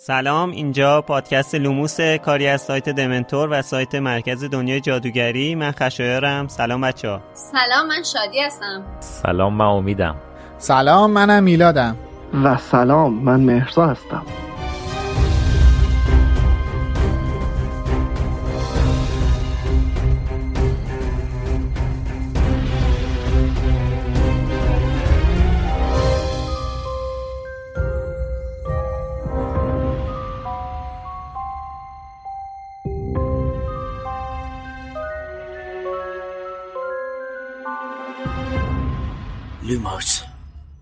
سلام اینجا پادکست لوموس کاری از سایت دمنتور و سایت مرکز دنیای جادوگری. من خشایارم. سلام بچه ها سلام من شادی هستم. سلام من امیدم. سلام منم میلادم. و سلام من مهرزا هستم.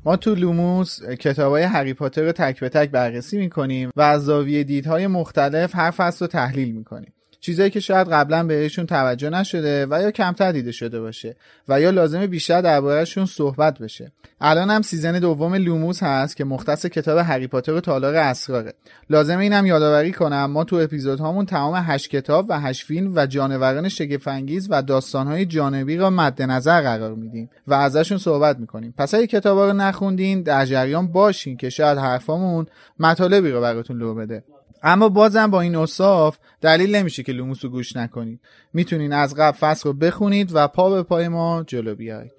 ما تو لوموس کتاب های هری پاتر رو تک به تک بررسی می‌کنیم و از زاویه دیدهای مختلف هر فصل رو تحلیل می‌کنیم. چیزایی که شاید قبلا بهشون توجه نشده و یا کمتر دیده شده باشه و یا لازم بیشتر دربارهشون صحبت بشه. الان هم season دوم لوموس هست که مختص کتاب هری پاتر و تالار اسراره. لازم اینم یادآوری کنم ما تو اپیزودهامون تمام هشت کتاب و هشت فیلم و جانوران شگفت‌انگیز و داستانهای جانبی را مد نظر قرار میدیم و ازشون صحبت می‌کنیم. پس اگه کتابا رو نخوندین در جریان باشین که شاید حرفامون مطالبی رو براتون لو بده. اما بازم با این اوصاف دلیل نمیشه که لوموس رو گوش نکنید. می‌تونین از قبل فصل رو بخونید و پا به پای ما جلو بیایید.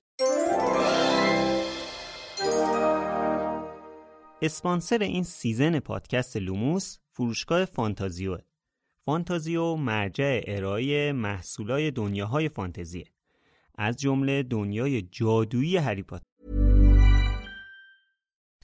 اسپانسر این season پادکست لوموس فروشگاه فانتازیو. فانتازیو مرجع ارائه محصولای دنیاهای فانتزیه. از جمله دنیای جادویی هری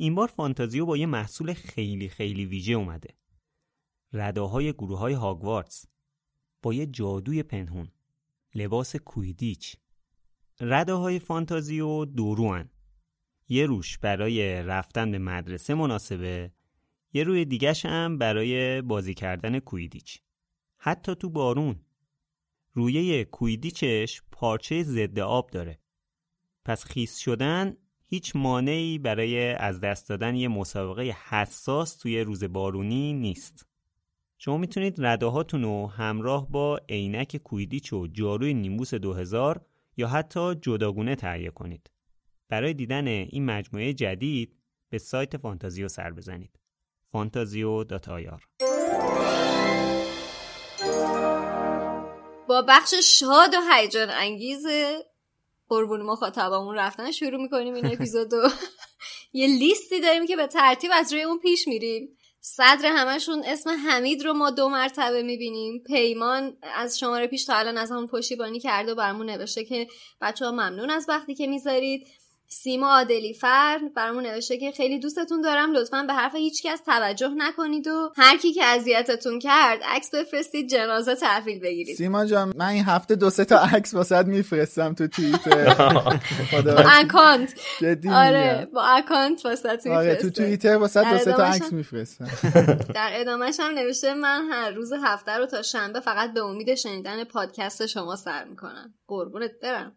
این بار فانتازیو با یه محصول خیلی خیلی ویژه اومده. رداهای گروه های هاگوارتس با یه جادوی پنهون. لباس کویدیچ. رداهای فانتازیو دوروان. یه روش برای رفتن به مدرسه مناسبه یه روی دیگش هم برای بازی کردن کویدیچ. حتی تو بارون. رویه کویدیچش پارچه ضد آب داره. پس خیس شدن هیچ مانعی برای از دست دادن یه مسابقه حساس توی روز بارونی نیست. شما می‌تونید رداهاتون رو همراه با عینک کویدیچ و جاروی نیمبوس 2000 یا حتی جداگونه تهیه کنید. برای دیدن این مجموعه جدید به سایت فانتازیو سر بزنید. فانتازیو.ir با بخش شاد و هیجان انگیز قربون مخاطبمون رفتن شروع می‌کنیم این اپیزودو. یه لیستی داریم که به ترتیب از روی اون پیش میریم. صدر همشون اسم حمید رو ما دو مرتبه می‌بینیم. پیمان از شماره پیش تا الان از همون پشتیبانی کرده و برامون نوشته که بچه ها ممنون از وقتی که می‌ذارید. سیما عادلی فر برامون نوشته که خیلی دوستتون دارم. لطفا به حرف هیچکس توجه نکنید و هر کی که اذیتتون کرد عکس بفرستید جنازه تحویل بگیرید. سیما جان من این هفته دو سه تا عکس واست میفرستم تو توییتر. با account. آره. با account واست آره تو توییتر واست در دو سه تا عکس میفرستم. در ادامهش هم نوشته من هر روز هفته رو تا شنبه فقط به امید شنیدن پادکست شما سر می‌کنم. قربونت برم.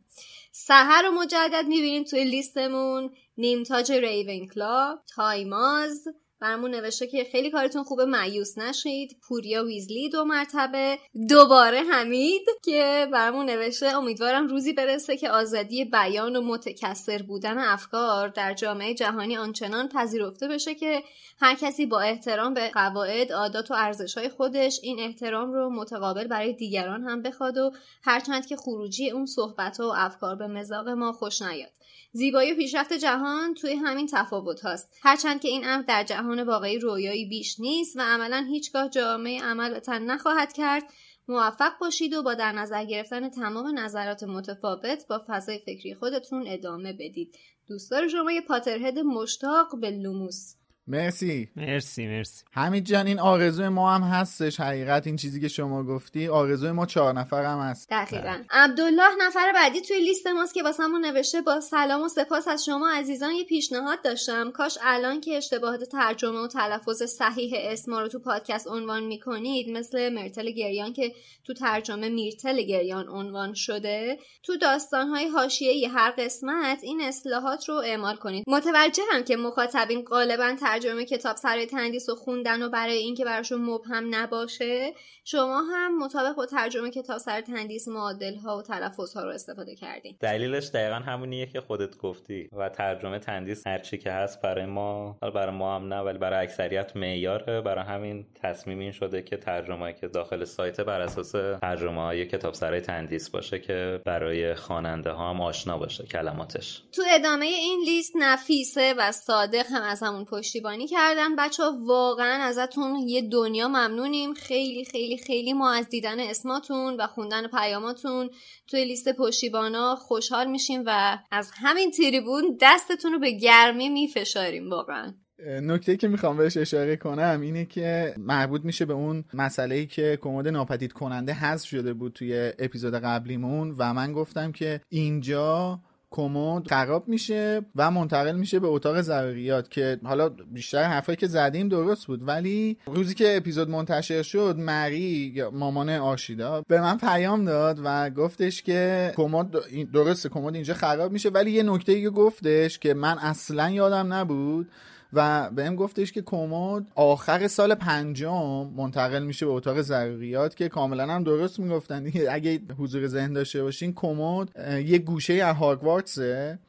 سهر رو مجدد می‌بینیم توی لیستمون. نیمتاج ریونکلا تایماز برامون نوشته که خیلی کارتون خوبه معیوس نشید. پوریا ویزلی دو مرتبه. دوباره حمید که برامون نوشته امیدوارم روزی برسه که آزادی بیان و متکثر بودن افکار در جامعه جهانی آنچنان پذیرفته بشه که هر کسی با احترام به قواعد عادات و ارزشهای خودش این احترام رو متقابل برای دیگران هم بخواد و هرچند که خروجی اون صحبت و افکار به مزاق ما خوش نیاد. زیبایی و پیشرفت جهان توی همین تفاوت هاست. هرچند که این امر در جهان واقعی رویایی بیش نیست و عملا هیچگاه جامعه عمل به تن نخواهد کرد موفق باشید و با در نظر گرفتن تمام نظرات متفاوت با فضای فکری خودتون ادامه بدید. دوستدار شما یه پاترهد مشتاق به لوموس. مرسی. مرسی مرسی. حمید جان این آرزوی ما هم هستش. حقیقت این چیزی که شما گفتی آرزوی ما چهار نفر هم هست. دقیقا. عبدالله نفر بعدی توی لیست ماست که واسمون نوشته با سلام و سپاس از شما عزیزان یه پیشنهاد داشتم. کاش الان که اشتباهات ترجمه و تلفظ صحیح اسما رو تو پادکست عنوان می‌کنید مثل مرتل گریان که تو ترجمه میرتل گریان عنوان شده. تو داستانهای حاشیه‌ای هر قسمت این اصلاحات رو اعمال کنید. متوجهم که مخاطبین غالبا ترجمه کتاب سرای تندیس و خوندن و برای اینکه براشون مبهم نباشه شما هم مطابق با ترجمه کتاب سر تندیس معادل ها و تلفظ ها رو استفاده کردین. دلیلش دقیقا همونیه که خودت گفتی و ترجمه تندیس هرچی که هست برای ما برای ما هم نه ولی برای اکثریت معیاره. برای همین تصمیم این شده که ترجمه که داخل سایت بر اساس ترجمه های کتاب سرای تندیس باشه که برای خواننده ها هم آشنا باشه کلماتش. تو ادامه این لیست نفیسه و صادق هم از همون پشتیبانی کردن بچه ها واقعا ازتون یه دنیا ممنونیم. خیلی خیلی خیلی ما از دیدن اسماتون و خوندن پیاماتون توی لیست پشتیبانا خوشحال میشیم و از همین تریبون دستتون رو به گرمی میفشاریم واقعا. نکته که می‌خوام بهش اشاره کنم اینه که مربوط میشه به اون مسئله ای که کمد ناپدید کننده حذف شده بود توی اپیزود قبلیمون و من گفتم که اینجا کمد خراب میشه و منتقل میشه به اتاق ضروریات که حالا بیشتر حرفایی که زدیم درست بود. ولی روزی که اپیزود منتشر شد مری مامان آشیدا به من پیام داد و گفتش که کمد درسته کمد اینجا خراب میشه. ولی یه نکته گفتش که من اصلا یادم نبود و بهم گفتش که کمد آخر سال پنجم منتقل میشه به اتاق ضروریات که کاملا هم درست می‌گفتن. اگه حضور ذهن داشته باشین کمد یه گوشه از هاگوارتسه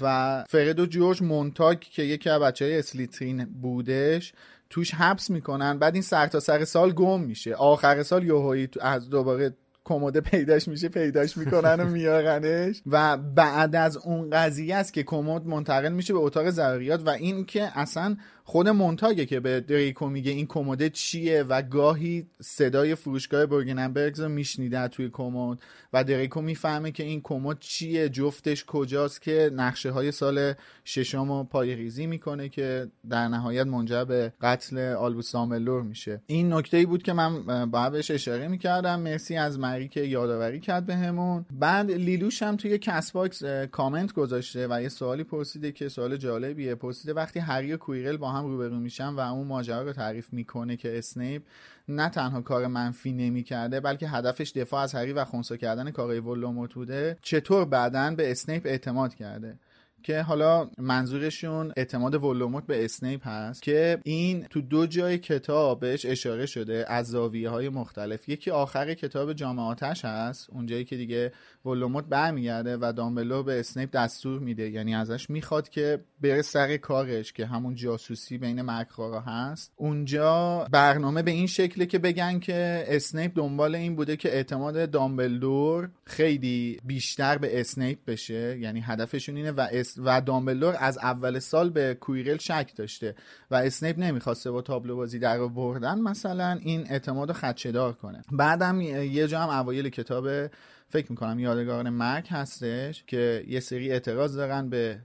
و فرد و جورج مونتاگ که یکی از بچه های اسلیترین بودش توش حبس می‌کنن. بعد این سر تا سر سال گم میشه. آخر سال یوهایی از دوباره کمد پیداش میشه پیداش می‌کنن و میارنش و بعد از اون قضیه است که کمد منتقل میشه به اتاق ضروریات و این که اصلا خود مونتاگه که به دریکو میگه این کموده چیه و گاهی صدای فروشگاه برگننبرگز رو میشنیده توی کمد و دریکو می‌فهمه که این کمد چیه جفتش کجاست که نقشه های سال ششم رو پایه ریزی می‌کنه که در نهایت منجر به قتل آلبوس دامبلدور میشه. این نکته ای بود که من باید بهش اشاره می‌کردم. مرسی از مری که یادآوری کرد بهمون. به بعد لیلوش هم توی Castbox کامنت گذاشته و یه سوالی پرسیده که سوال جالبیه. پرسیده وقتی هری و کویرل با هم روبرو میشن و اون ماجرا رو تعریف می‌کنه که اسنیپ نه تنها کار منفی نمی‌کرده بلکه هدفش دفاع از هری و خونسا کردن کارهای ولوموت بوده. چطور بعدا به اسنیپ اعتماد کرده؟ که حالا منظورشون اعتماد ولدمورت به اسنیپ هست که این تو دو جای کتاب بهش اشاره شده از زاویه های مختلف. یکی آخر کتاب جام آتش هست اونجایی که دیگه ولدمورت برمیگرده و دامبلدور به اسنیپ دستور میده. یعنی ازش می‌خواد که بره سر کارش که همون جاسوسی بین مرگخوارا هست. اونجا برنامه به این شکله که بگن که اسنیپ دنبال این بوده که اعتماد دامبلدور خیلی بیشتر به اسنیپ بشه. یعنی هدفشون اینه و و دامبلدور از اول سال به کویرل شک داشته و اسنیپ نمی‌خواسته با تابلو بازی در بردن مثلا این اعتماد رو خدشه‌دار کنه. بعدم یه جا هم اوایل کتاب فکر می‌کنم یادگار مرگ هستش که یه سری اعتراض دارن به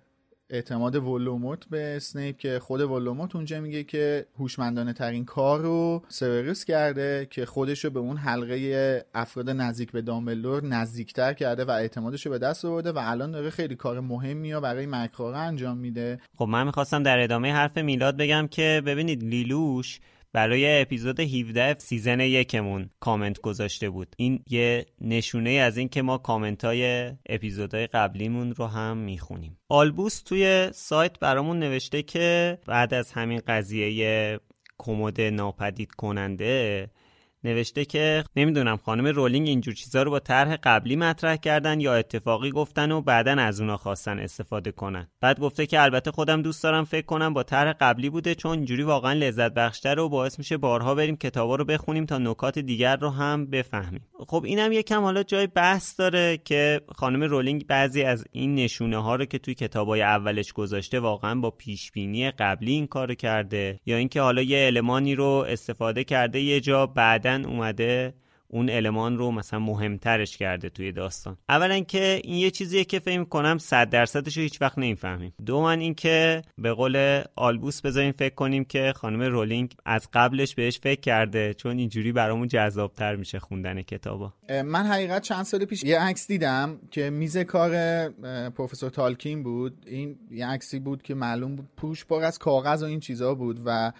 اعتماد ولدمورت به اسنیپ که خود ولدمورت اونجا میگه که هوشمندانه ترین کار رو سوروس کرده که خودش رو به اون حلقه افراد نزدیک به دامبلدور نزدیکتر کرده و اعتمادش رو به دست آورده و الان داره خیلی کار مهمی رو برای مرگخوارا انجام میده. خب من می‌خواستم در ادامه حرف میلاد بگم که ببینید لیلوش برای اپیزود 17 season یکمون کامنت گذاشته بود. این یه نشونه از این که ما کامنت های اپیزودهای قبلیمون رو هم می‌خونیم. آلبوس توی سایت برامون نوشته که بعد از همین قضیه کمد ناپدید کننده نوشته که نمی‌دونم خانم رولینگ اینجور چیزا رو با طرح قبلی مطرح کردن یا اتفاقی گفتن و بعدا از اونا خواستن استفاده کنن. بعد گفته که البته خودم دوست دارم فکر کنم با طرح قبلی بوده چون اینجوری واقعا لذت بخشتره و باعث میشه بارها بریم کتابا رو بخونیم تا نکات دیگر رو هم بفهمیم. خب اینم یکم حالا جای بحث داره که خانم رولینگ بعضی از این نشونه ها رو که توی کتابای اولش گذاشته واقعا با پیش بینی قبلی این کارو کرده یا اینکه حالا یه المانی رو استفاده کرده یه جا بعدا اومده اون المان رو مثلا مهمترش کرده توی داستان. اولا که این یه چیزیه که فکر کنم صد درصدش رو هیچ وقت نمی‌فهمیم. این که به قول آلبوس بذاریم فکر کنیم که خانم رولینگ از قبلش بهش فکر کرده چون اینجوری برامون جذابتر میشه خوندن کتابا. من حقیقت چند سال پیش یه عکس دیدم که میز کار پروفسور تالکین بود. این یه عکسی بود که معلوم بود پوش پر از کاغذ و این چیزا بود و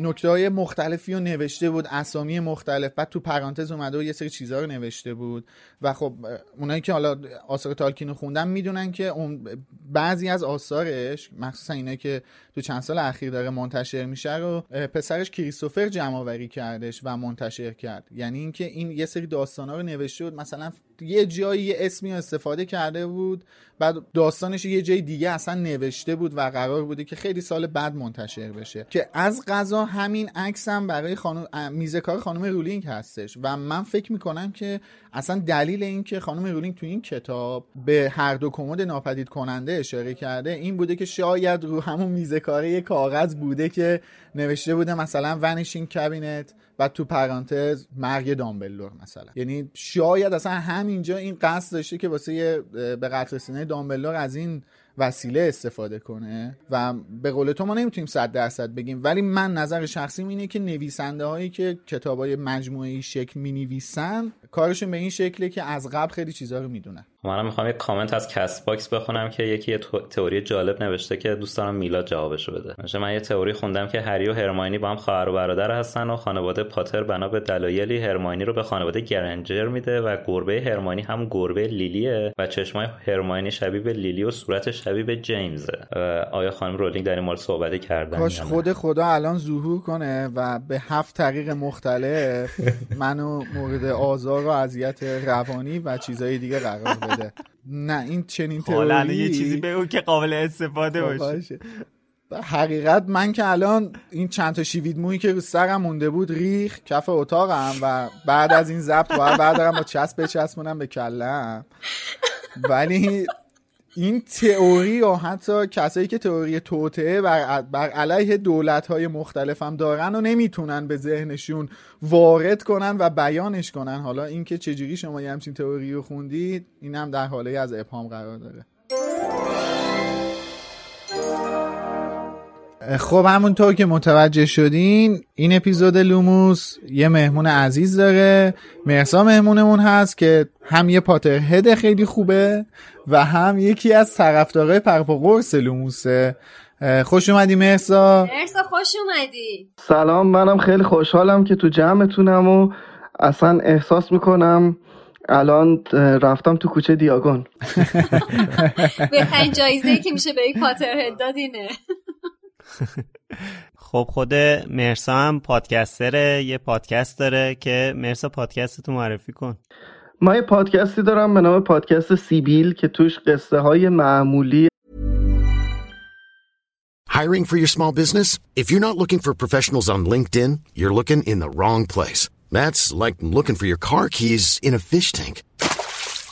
نکته های مختلفی رو نوشته بود اسامی مختلف. بعد تو پرانتز اومده و یه سری چیزها رو نوشته بود. و خب اونایی که حالا آثار تالکین رو خوندن می‌دونن که اون بعضی از آثارش مخصوصا اینایی که تو چند سال اخیر داره منتشر میشه رو پسرش کریستوفر جمع کردش و منتشر کرد. یعنی اینکه این یه سری داستانا رو نوشته بود مثلا یه جایی یه اسمی استفاده کرده بود بعد داستانش یه جای دیگه اصلا نوشته بود و قرار بوده که خیلی سال بعد منتشر بشه. که از غذا همین عکس هم برای خانم میزه کار خانم رولینگ هستش. و من فکر می‌کنم که اصلا دلیل این که خانم رولینگ تو این کتاب به هر دو کمد ناپدید کننده اشاره کرده این بوده که شاید رو همون میزه کاره کاغذ بوده که نوشته بوده مثلا vanishing cabinet و تو پرانتز مرگ دامبلدور مثلا. یعنی شاید اصلا همینجا این قصد داشته که واسه به قتل رسیدن دامبلدور از این وسیله استفاده کنه و به قول تو ما نمی‌تونیم صد درصد بگیم. ولی من نظر شخصیم اینه که نویسنده هایی که کتاب های مجموعه‌ای شکل می نویسن کارشون به این شکله که از قبل خیلی چیزها رو می‌دونن. منم می‌خوام یک کامنت از Castbox بخونم که یکی یه تئوری جالب نوشته که دوست دارم میلاد جوابشو بده. مثلا من یه تئوری خوندم که هری و هرماینی با هم خواهر و برادر هستن و خانواده پاتر بنا به دلایلی هرماینی رو به خانواده گرنجر میده و گربه هرماینی هم گربه لیلیه و چشمای هرماینی شبیه به لیلی و صورت شبیه به جیمزه. آیا خانم رولینگ در این مورد صحبت کردن کاش خود خدا الان ظهور کنه و به هفت طریق مختلف منو مورد آزار و اذیت روانی و چیزهای دیگه قرار بده. نه این چنین تئوری یه چیزی بگو که قابل استفاده خب، باشه. حقیقت من که الان این چند تا شیوید مویی که رو سرم مونده بود ریخ کف اتاقم و بعد از این ضبط باید بردارم با چسب بچسبونم به کلم ولی این تئوری و حتی کسایی که تئوری توطعه بر, بر علیه دولت های مختلف هم دارن و نمی‌تونن به ذهنشون وارد کنن و بیانش کنن. حالا اینکه چجوری شما یه همچین تئوری رو خوندید این هم در حاله از ابهام قرار داره. خب همونطور که متوجه شدین این اپیزود لوموس یه مهمون عزیز داره. مرسا مهمونمون هست که هم یه پاتر هد خیلی خوبه و هم یکی از طرفدارای پرپا قرص لوموسه خوش اومدی مرسا. مرسا خوش اومدی. سلام منم خیلی خوشحالم که تو جمعتونم و اصلا احساس می‌کنم الان رفتم تو کوچه دیاگون. بهترین جایزه که میشه به یک پاتر هد دادینه. خب خود مرسا هم پادکستره یه پادکست داره که مرسا پادکست تو معرفی کن ما یه پادکستی دارم به نام پادکست سیبیل که توش قصه های معمولی Hiring for your small business? If you're not looking for professionals on LinkedIn, you're looking in the wrong place. That's like looking for your car keys in a fish tank.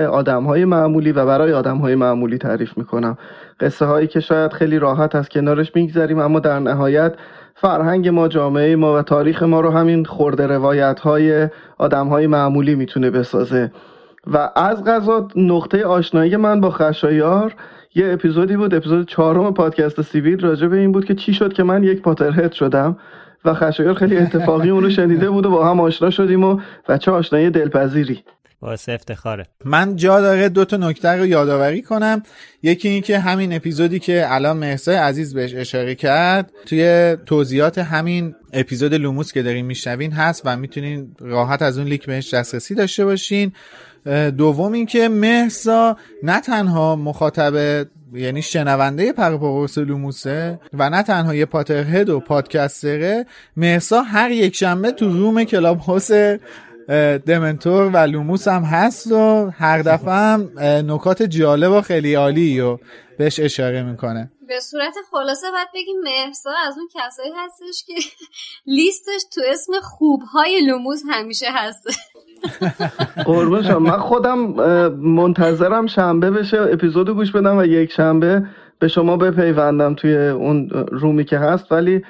آدم های معمولی و برای آدم های معمولی تعریف می‌کنم. قصه هایی که شاید خیلی راحت از کنارش میگذریم اما در نهایت فرهنگ ما جامعه ما و تاریخ ما رو همین خورده روایت های آدم های معمولی می‌تونه بسازه. و از غذا نقطه آشنایی من با خشایار یه اپیزودی بود اپیزود چهارم پادکست سیویل راجع به این بود که چی شد که من یک پاترهد شدم و خشایار خیلی اتفاقی اونو شنیده بود و با هم آشنا شدیم و و چه آشنایی دلپذیری. باعث افتخاره. من جا داره دو تا نکته رو یادآوری کنم. یکی این که همین اپیزودی که الان مهسا عزیز بهش اشاره کرد توی توضیحات همین اپیزود لوموس که دارین میشنوین هست و می‌تونین راحت از اون لینک بهش دسترسی داشته باشین. دوم اینکه مهسا نه تنها مخاطب یعنی شنونده پروپاقرص لوموسه و نه تنها یه Potterhead و podcaster ه مهسا هر یک شنبه تو room کلاب هاوس دمنتور و لوموس هم هست و هر دفعه هم نکات جالب و خیلی عالی و بهش اشاره می‌کنه. به صورت خلاصه باید بگیم مهسا از اون کسایی هستش که لیستش تو اسم خوبهای لوموس همیشه هست. قربون شما من خودم منتظرم شنبه بشه اپیزودو گوش بدم و یک شنبه به شما بپیوندم توی اون room ی که هست ولی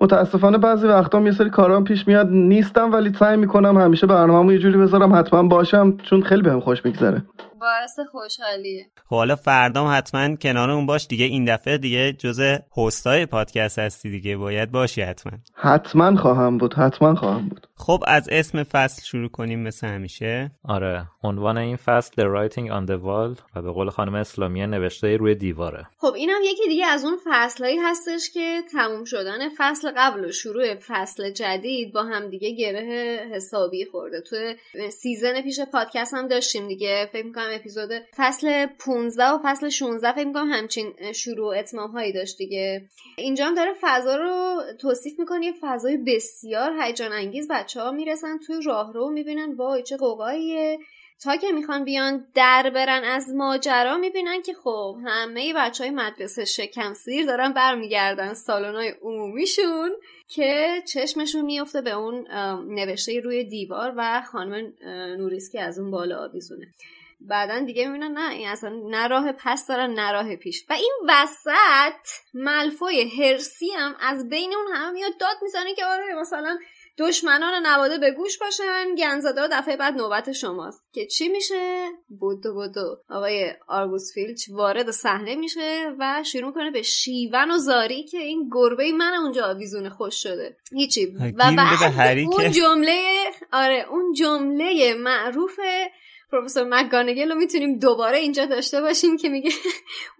متاسفانه بعضی وقتا یه سری کارام پیش میاد. نیستم ولی سعی می‌کنم همیشه برنامه‌مو یه جوری بذارم حتما باشم چون خیلی بهم خوش میگذره. باعث خوشحالیه خب حالا فردام حتما کنار اون باش دیگه این دفعه دیگه جز هستای پادکست هستی دیگه. باید باشی حتما. حتما خواهم بود حتما خواهم بود. خب از اسم فصل شروع کنیم مثل همیشه. آره عنوان این فصل The Writing on the Wall و به قول خانم اسلامی نوشته روی دیواره. خب اینم یکی دیگه از اون فصلهایی هستش که تموم شدن فصل قبل و شروع فصل جدید با هم دیگه گره حسابی خورده. تو سیزن پیش پادکست هم داشتیم دیگه. فکر می‌کنم اپیزود فصل 15 و فصل 16 فکر می‌کنم همچین شروع و اتمام هایی داشت دیگه. اینجا هم داره فضا رو توصیف می‌کنه یه فضای بسیار هیجان انگیز بچه ها می‌رسن توی راهرو می‌بینن وای چه قوقاییه. تا که می‌خوان بیان در برن از ماجرا می‌بینن که خب همه بچه های مدرسه شکم سیر دارن برمیگردن سالن های عمومیشون که چشمشون میفته به اون نوشته روی دیوار و خانم نوریس که از اون بالا آویزونه. بعدا دیگه می‌بینن نه این اصلا نه راه پس دارن نه راه پیش. و این وسط ملفوی هرسی هم از بین اون همه میاد داد می‌زنه که آره مثلا دشمنان نواده به گوش باشن. گنزاده دفعه بعد نوبت شماست. که چی میشه؟ بودو بودو. آقای آرگوس فیلچ وارد صحنه میشه و شروع کنه به شیون و زاری که این گربه من اونجا آویزون خوش شده. هیچی. و بعد اون جمله آره اون جمله معروف پروفسور مکگانگل رو می‌تونیم دوباره اینجا داشته باشیم که میگه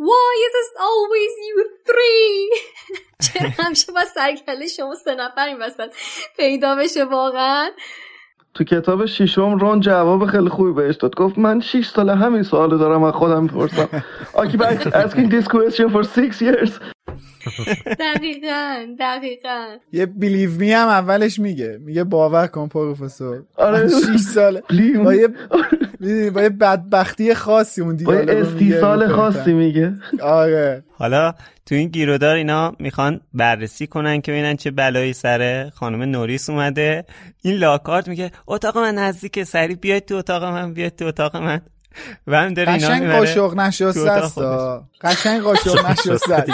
Why is it always you three? چرا همیشه با سرکله شما سه نفر این وسط پیدا بشه واقعا؟ تو کتاب شیشم رون جواب خیلی خوبی بهش داد. گفت من شیش سال همین سوال دارم از خودم می‌پرسم. Occupy asking this question for six years. دقیقا دقیقا. یه بیلیو می هم اولش میگه. میگه باور کن پروفسور. آره. 6 سال با یه با یه بدبختی خاصی اون با یه استیصال خاصی میگه. آره. حالا تو این گیرودار اینا می‌خوان بررسی کنن که ببینن چه بلایی سر خانم نوریس اومده. این لاکارت میگه اتاق من نزدیک سری بیاید تو اتاق من بیاید تو اتاق من. و هم داره اینا قشنگ قاشق نشسته است قشنگ قاشق نشسته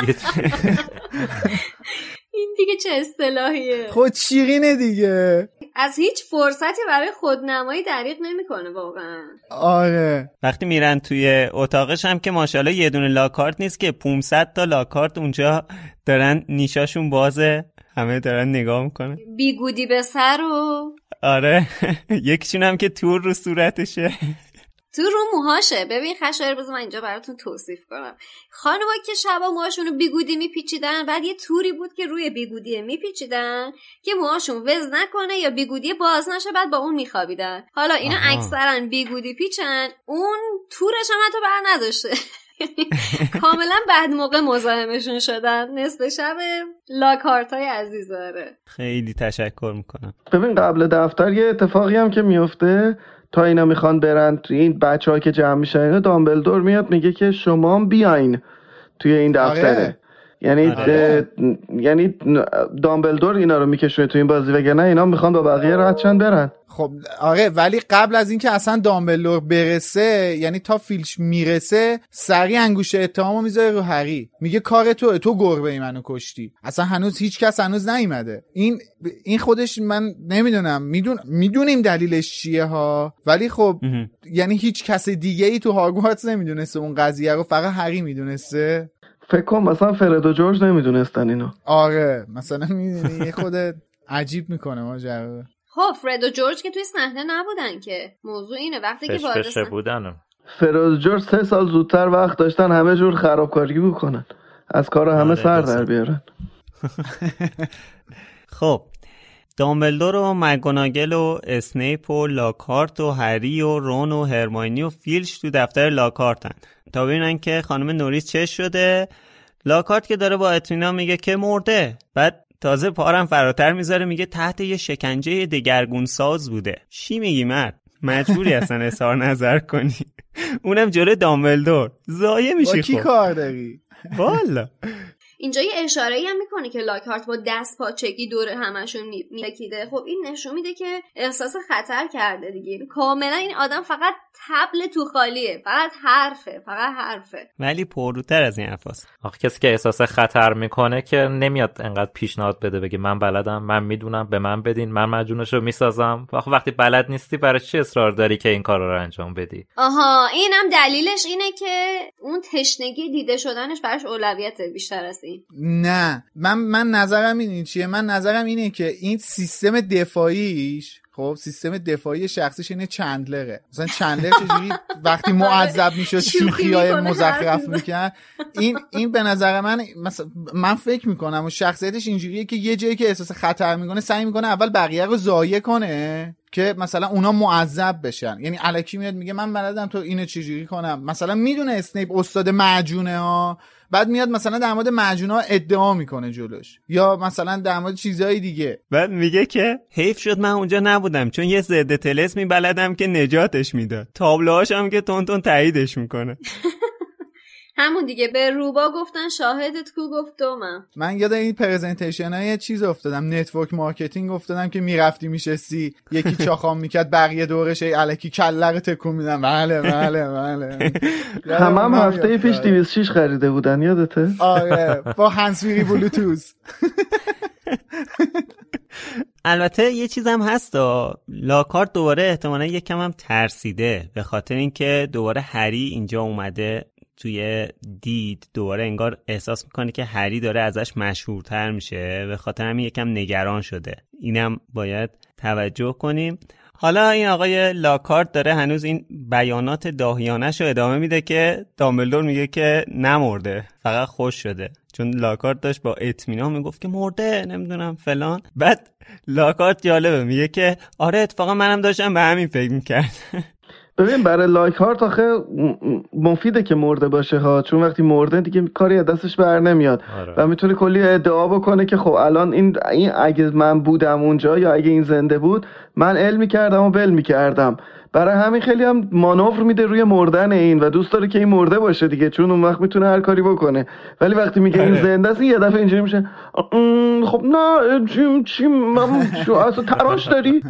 این دیگه چه اصطلاحیه؟ خود شیرینه دیگه. از هیچ فرصتی برای خودنمایی دریغ نمی‌کنه واقعا. آره. وقتی میرن توی اتاقش هم که ماشاءالله یه دونه لاکهارت نیست که 500 تا لاکهارت اونجا دارن نیشاشونم بازه. همه دارن نگاه می‌کنن. بیگودی به سر و آره. یکیشون هم که تور رو صورتشه. تو رو موهاشه. ببین خشایر بذار من اینجا براتون توصیف کنم. خانمها که شبا موهاشون رو بیگودی میپیچیدن بعد یه توری بود که روی بیگودی میپیچیدن که موهاشون وز نکنه یا بیگودی باز نشه بعد با اون میخوابیدن. حالا اینا اکثرا بیگودی پیچن اون تورش هم حتی بر نداشته. کاملا بعد موقع مزاحمشون شدن. نصف شب لاکارت های عزیز داره. خیلی تشکر می‌کنم. ببین قبل دفتر یه اتفاقی هم که میفته تا اینا می‌خوان برن توی این بچه که جمع میشن اینا دامبلدور میاد میگه که شما بیاین توی این دفتره آره. یعنی آره. یعنی دامبلدور اینا رو میکشونه تو این بازی وگرنه اینا می‌خوان با بقیه راحتشن برن. خب آره ولی قبل از اینکه اصلا دامبلور برسه یعنی تا فیلش می‌رسه سریع انگوش اتهامو می‌ذاره رو هری. میگه کار تو تو گربه ای منو کشتی. اصلا هنوز هیچ کس هنوز نیومده. این این خودش من نمی‌دونم. میدون می‌دونیم دلیلش چیه ها؟ ولی خب یعنی هیچ کس دیگه ای تو هاگوارتس نمی‌دونسته اون قضیه رو. فقط هری می‌دونسته. فکر کن مثلا فرد و جورج نمی‌دونستن اینو. آره مثلا می‌دونی یه خود عجیب می‌کنه ماجرا خب فرد و جورج که توی صحنه نبودن که. موضوع اینه وقتی که وارد فشفشه صحنه بودن. فرد و جورج سه سال زودتر وقت داشتن همه جور خرابکاری بکنن. از کار همه آره، سر. در بیارن. خب دامبلدور و مگوناگل و اسنیپ و لاکارت و هری و رون و هرماینی و فیلش تو دفتر لاکارتن. تا ببینن که خانم نوریس چه شده. لاکارت که داره با اطمینان میگه که مرده. بعد تازه پارم فراتر می‌ذاره میگه تحت یه شکنجه دگرگون ساز بوده. چی میگی مرد؟ مجبوری اصلا اظهار نظر کنی. اونم جلو دامبلدور. زایه با میشی کی خب. کار داری؟ والا. اینجا یه اشاره هم می‌کنه که لاکارت با دست پاچگی دور همشون میلکیده خب این نشون میده که احساس خطر کرده دیگه. کاملا این آدم فقط تبل تو خالیه. فقط حرفه. فقط حرفه. ولی پرروتر از این حرفاست. آخه کسی که احساس خطر می‌کنه که نمیاد انقدر پیشنهاد بده بگه من بلدم من می‌دونم به من بدین من مجونش رو می‌سازم. آخه وقتی بلد نیستی برای چی اصرار داری که این کار رو انجام بدی؟ آها اینم دلیلش اینه که اون تشنگی دیده شدنش براش اولویت بیشتر از این نه. من من نظرم این چیه؟ من نظرم اینه که این سیستم دفاعیش خب سیستم دفاعی شخصیش اینه چندلره. مثلا چندلر چجوری وقتی معذب می‌شد شوخی های مزخرف. می‌کرد. این این به نظر من مثلا من فکر می‌کنم و شخصیتش اینجوریه که یه جایی که احساس خطر می‌کنه سعی می‌کنه اول بقیه رو ضایع کنه. که مثلا اونا معذب بشن. یعنی الکی میاد میگه من بلدم تو اینو چجوری کنم. مثلا می‌دونه اسنیپ استاد معجونه ها. بعد میاد مثلا در مورد معجون ها ادعا می‌کنه جلوش. یا مثلا در مورد چیزهای دیگه. بعد میگه که حیف شد من اونجا نبودم. چون یه ضد تلسمی بلدم که نجاتش می‌داد. تابلوهاش هم که تون تون تاییدش می‌کنه. همون دیگه. به روبا گفتن شاهدت کو گفت دومم من. یاد این پرزنتیشن های چیز افتادم. نتورک مارکتینگ افتادم که می‌رفتی میشستی. یکی چاخام می‌کرد بقیه دورش ای الکی رو تکون میدن. بله بله بله. هم هم هفته. پیش 206 خریده بودن. یادته؟ آره. با هنسفیری بلوتوز. البته یه چیزم هست لاکارت دوباره احتمالا یکم هم ترسیده به خاطر اینکه دوباره هری اینجا اومده. توی دید دوباره انگار احساس می‌کنه که هری داره ازش مشهورتر میشه به خاطر همین یکم نگران شده. اینم باید توجه کنیم. حالا این آقای لاکارت داره هنوز این بیانات داهیانش رو ادامه میده که دامبلدور میگه که نمرده فقط خوش شده. چون لاکارت داشت با اطمینان می‌گفت که مرده نمی‌دونم فلان. بعد لاکارت جالبه میگه که آره اتفاقا منم داشتم به همین فکر می‌کرد ببین برای لایک هارت آخه مفیده که مرده باشه ها. چون وقتی مرده دیگه کاری از دستش بر نمیاد. آره. و می‌تونه کلی ادعا بکنه که خب الان این, این اگه من بودم اونجا یا اگه این زنده بود من علم می‌کردم و ول می‌کردم. برای همین خیلی هم مانور میده روی مردن این و دوست داره که این مرده باشه دیگه چون اون وقت می‌تونه هر کاری بکنه ولی وقتی میگه این آره. زنده است این یه دفعه اینجوری میشه "ام، خب نه چی چی من شو اصلا تراش داری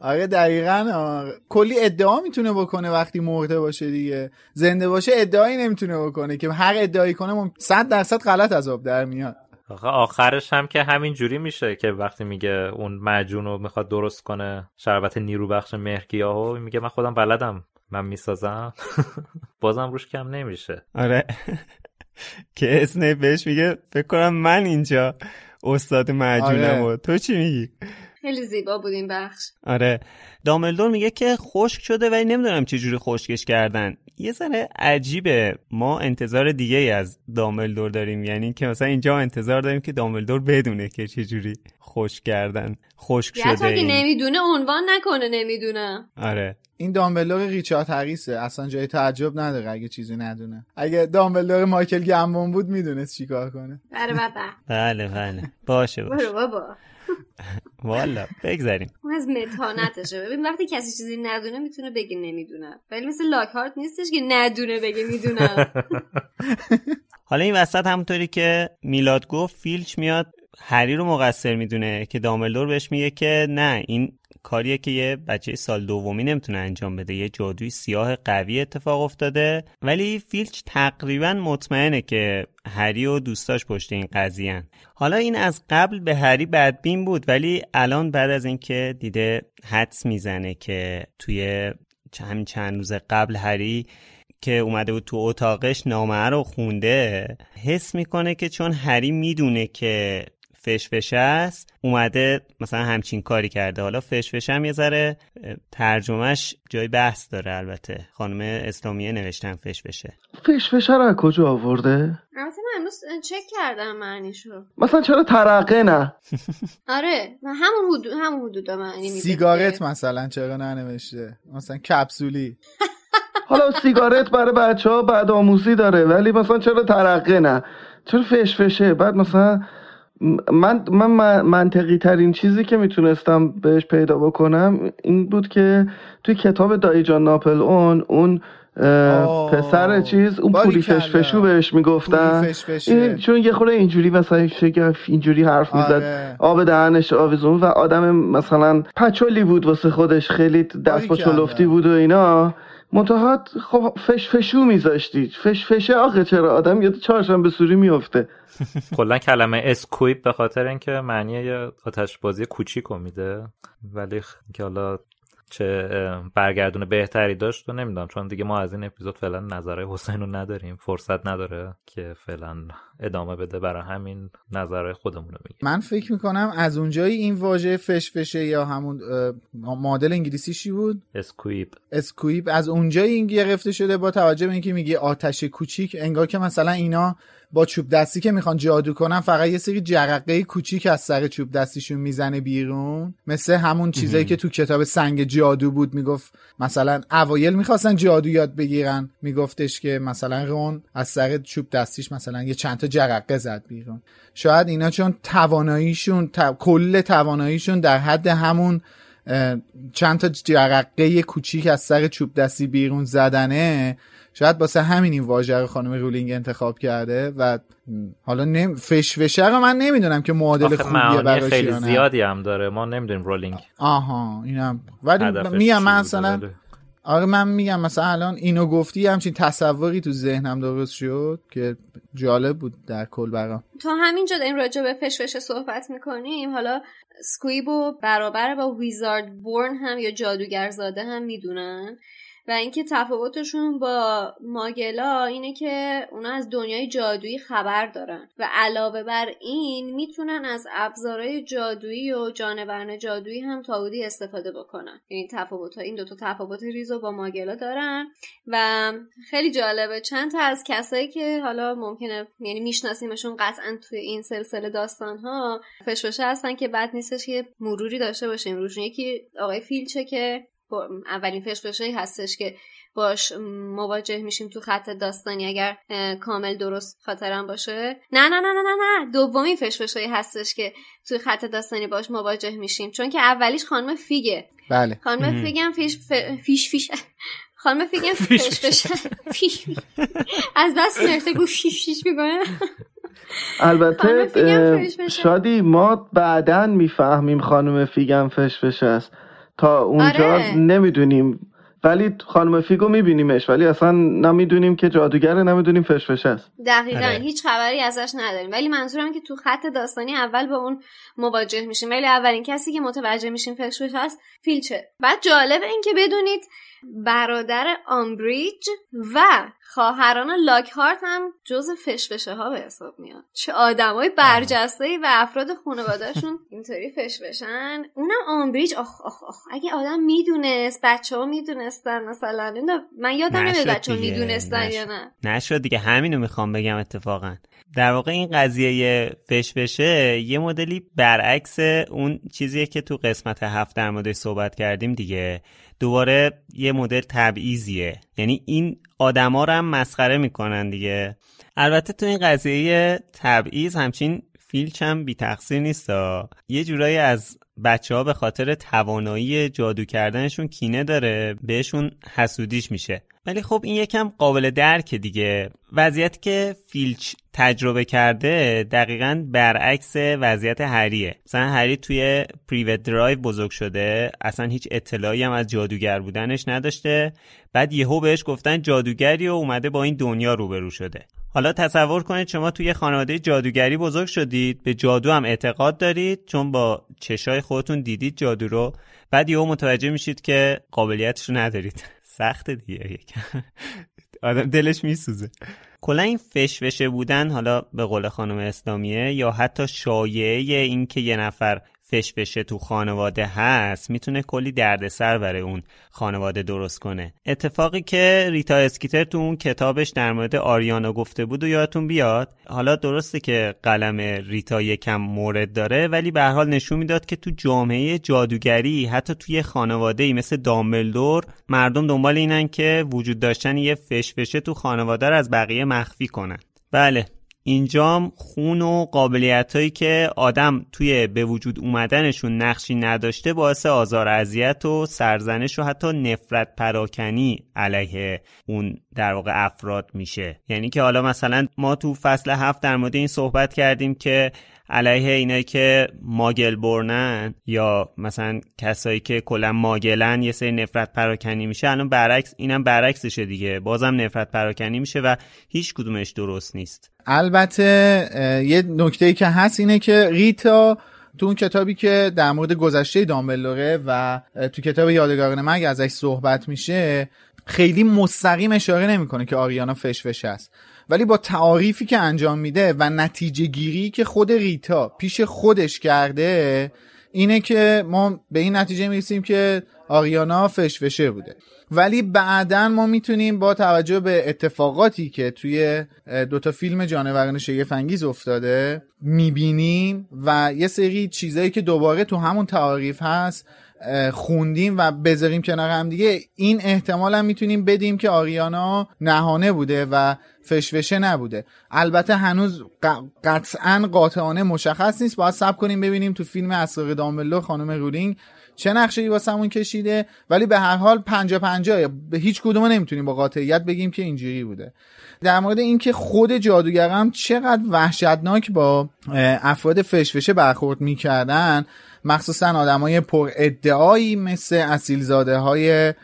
آره دقیقا. کلی ادعا می‌تونه بکنه وقتی مرده باشه دیگه زنده باشه ادعایی نمی‌تونه بکنه که هر ادعایی کنه مم- صد درصد غلط از آب در میاد آخه آخرش هم که همین جوری میشه که وقتی میگه اون معجون رو می‌خواد درست کنه شربت نیرو بخش مهرگیاهو میگه من خودم بلدم من می‌سازم. بازم روش کم نمیشه. آره. که اسنیپ بهش میگه فکر کنم من اینجا استاد معجونم آره. و تو چی میگی؟ خیلی زیبا بود این بخش. آره. داملدور میگه که خشک شده ولی نمی‌دونم چه جوری خشکش کردن. یه ذره عجیبه. ما انتظار دیگه ای از داملدور داریم. یعنی که مثلا اینجا انتظار داریم که داملدور بدونه که چه جوری خشک کردن خشک یا حتی شده اگه. نمی‌دونه عنوان نکنه نمی‌دونم آره. این دامبلدور ریچارد هریسه. اصلا جای تعجب نداره اگه چیزی ندونه. اگه دامبلدور مایکل گمبون بود می‌دونست چیکار کنه. بره بابا. بله بله. باشه باشه. برو بابا. والا بگذاریم. اون از متانتشه. ببین وقتی کسی چیزی ندونه می‌تونه بگه نمی‌دونم. ولی مثل لاکهارت نیستش که ندونه بگه می‌دونم. حالا این وسط همونطوری که میلاد گفت فیلچ میاد هری رو مقصر می‌دونه که داملدور بهش میگه که نه این کاریه که یه بچه سال دومی نمی‌تونه انجام بده. یه جادوی سیاه قوی اتفاق افتاده. ولی فیلچ تقریبا مطمئنه که هری و دوستاش پشت این قضیه حالا این از قبل به هری بدبین بود ولی الان بعد از اینکه دیده حدس می‌زنه که توی همین چند روز قبل هری که اومده بود تو اتاقش نامه رو خونده حس می‌کنه که چون هری می‌دونه که فشفش است اومده مثلا همچین کاری کرده. حالا فشفش هم یه ذره ترجمهش جای بحث داره البته. خانم اسلامیه نوشتن فشفشه. فشفشه رو از کجا آورده؟ البته من امروز چک کردم معنیشو. مثلا چرا ترقه نه؟ آره همون حدود همون حدود معنی میده. سیگارت مثلا چرا ننوشته؟ مثلا کپسولی. حالا سیگارت برای بچه ها بعد آموزی داره ولی مثلا چرا ترقه نه؟ چرا فشفشه؟ بعد مثلا من من منطقی ترین چیزی که می‌تونستم بهش پیدا بکنم این بود که توی کتاب دایجان ناپل اون اون پسر چیز اون پولی فشفشو بهش می‌گفتن. این چون یه خورده اینجوری مثلا شگفت اینجوری حرف می‌زد. آره. آب دهنش آویزون و آدم مثلا پچولی بود واسه خودش. خیلی دست با چلفتی بود و اینا. منتها خب فش فشو میذاشتی. فش فشه آخه چرا آدم یاد چهارشنبه سوری میفته. کلا کلمه اسکویپ به خاطر اینکه معنی یه آتش بازی کوچیک میده. ولی که حالا چه برگردون بهتری داشت و نمی‌دونم. چون دیگه ما از این اپیزود فعلا نظرهای حسین رو نداریم. فرصت نداره که فعلا ادامه بده برای همین نظرهای خودمون رو میگه. من فکر می‌کنم از اونجایی این واژه فشفشه یا همون مدل انگلیسیشی بود؟ Squib. Squib. از اونجایی این گرفته شده با توجه به اینکه میگه آتش کوچیک انگار که مثلا اینا با چوب دستی که می‌خوان جادو کنن فقط یه سری جرقه کوچیک از سر چوب دستیشون می‌زنه بیرون. مثل همون چیزایی که تو کتاب سنگ جادو بود می‌گفت مثلا اوایل می‌خواستن جادو یاد بگیرن. میگفتش که مثلا رون از سر چوب دستیش مثلا یه چند تا جرقه زد بیرون. شاید اینا چون تواناییشون کل تواناییشون در حد همون چند تا جرقه کوچیک از سر چوب دستی بیرون زدنه شاید واسه همین این واژه رو خانم رولینگ انتخاب کرده و حالا نم... فشفشه رو من نمی‌دونم که معادل خوبیه براش خیلی زیادی هم داره. ما نمی‌دونیم رولینگ آها اینم ولی میگم من مثلا آره من میگم مثلا الان اینو گفتی همچین تصوری تو ذهنم درست شد که جالب بود در کل برام. تا همینجا این راجع به فشفشه صحبت می‌کنیم. حالا سکویب و برابر با ویزارد بورن هم یا جادوگرزاده هم می‌دونن. و اینکه تفاوتشون با ماگلا اینه که اونا از دنیای جادویی خبر دارن. و علاوه بر این می‌تونن از ابزارهای جادویی و جانورن جادویی هم تاودی استفاده بکنن. یعنی تفاوت ها این دوتا تفاوت ریزو با ماگلا دارن. و خیلی جالبه چند تا از کسایی که حالا ممکنه یعنی میشناسیمشون قطعا توی این سلسله داستان ها فشفشه هستن که بد نیستش که مروری داشته باشیم. روشون یکی آقای فیلچه که اولین فشفشهایی هستش که باش مواجه میشیم تو خط داستانی اگر کامل درست خاطرم باشه. نه نه نه نه نه نه. دومی فشفشهایی هستش که تو خط داستانی باش مواجه میشیم. چون که اولیش خانم فیگه. بله. خانم فیگم فیش فیش فیش. خانم فیگم فیش فیش از دست گرفته گو فیش فیش می‌کنه. البته شادی ما بعدا می‌فهمیم خانم فیگم فش است. تا اونجا آره. نمی‌دونیم. ولی خانم فیگو میبینیمش ولی اصلا نمی‌دونیم که جادوگره نمی‌دونیم فشفش است. دقیقا آره. هیچ خبری ازش نداریم. ولی منظورم که تو خط داستانی اول با اون مواجه میشیم. ولی اولین کسی که متوجه میشیم فشفش هست فیلچه بعد جالبه این که بدونید برادر آمبریج و خواهران لاکهارت هم جز فشفشه ها به حساب میاد. چه آدمای برجسته و افراد خانوادهشون اینطوری فشفشن. اونم آمبریج آخ آخ آخ اگه آدم می‌دونست بچه ها می‌دونستن مثلا من یادم نمیاد بچه ها می‌دونستن یا نه. نشد دیگه همینو می‌خوام بگم اتفاقا. در واقع این قضیه فشفشه یه مدلی برعکس اون چیزیه که تو قسمت هفت در مورد صحبت کردیم دیگه. دوباره یه مدل تبعیضیه. یعنی این آدما رو هم مسخره می‌کنن دیگه. البته تو این قضیه تبعیض همچین فیلچ هم بی تقصیر نیست یه جورایی از بچه ها به خاطر توانایی جادو کردنشون کینه داره. بهشون حسودیش میشه. ولی خب این یکم قابل درک دیگه. وضعیت که فیلچ تجربه کرده دقیقا برعکس وضعیت هریه. مثلا هری توی پریوت درایو بزرگ شده. اصلا هیچ اطلاعی هم از جادوگر بودنش نداشته. بعد یهو بهش گفتن جادوگری و اومده با این دنیا روبرو شده. حالا تصور کنید شما توی خانواده جادوگری بزرگ شدید به جادو هم اعتقاد دارید چون با چشای خودتون دیدید جادو رو. بعد یهو متوجه میشید که قابلیتش رو ندارید. سخت دیگه. آدم دلش میسوزه. کلا این فشفشه بودن حالا به قول خانم اسلامیه یا حتی شایعه این که یه نفر فشفشه تو خانواده هست می‌تونه کلی دردسر برای اون خانواده درست کنه. اتفاقی که ریتا اسکیتر تو اون کتابش در مورد آریانا گفته بود و یادتون بیاد حالا درسته که قلم ریتا یکم مورد داره ولی به حال نشون می‌داد که تو جامعه جادوگری حتی توی خانواده ای مثل دامبلدور مردم دنبال اینن که وجود داشتن یه فشفشه تو خانواده رو از بقیه مخفی کنن. بله اینجام خون و قابلیت هایی که آدم توی به وجود اومدنشون نقشی نداشته باعث آزار اذیت و سرزنش و حتی نفرت پراکنی علیه اون در واقع افراد میشه. یعنی که حالا مثلا ما تو فصل هفت در مورد این صحبت کردیم که علیه اینایی که ماگل برنن یا مثلا کسایی که کلا ماگلن یه سری نفرت پراکنی میشه الان برعکس اینم برعکسشه دیگه. بازم نفرت پراکنی میشه و هیچ کدومش درست نیست. البته یه نکته که هست اینه که ریتا تو اون کتابی که در مورد گذشته دامبلوره و تو کتاب یادگاران مرگ ازش صحبت میشه خیلی مستقیم اشاره نمی‌کنه که آریانا فشفش است. ولی با تعاریفی که انجام میده و نتیجه گیری که خود ریتا پیش خودش کرده اینه که ما به این نتیجه می‌رسیم که آریانا فشفشه بوده. ولی بعدا ما می‌تونیم با توجه به اتفاقاتی که توی دوتا فیلم جانوران شگفنگیز افتاده می‌بینیم و یه سری چیزایی که دوباره تو همون تعاریف هست خوندیم و بذاریم کنار هم دیگه این احتمال هم می‌تونیم بدیم که آریانا نهانه بوده و فشفشه نبوده. البته هنوز قطعا قاطعانه مشخص نیست. باید سب کنیم ببینیم تو فیلم اسرار دامبلو خانم رولینگ چه نقشه ای واسمون کشیده. ولی به هر حال پنجا پنجا به هیچ کدوم نمی‌تونیم با قاطعیت بگیم که اینجوری بوده. در مورد اینکه خود جادوگرم چقدر وحشتناک با افراد فشفشه برخورد می‌کردن مخصوصا آدمای پر ادعایی مثل اصیلزاده های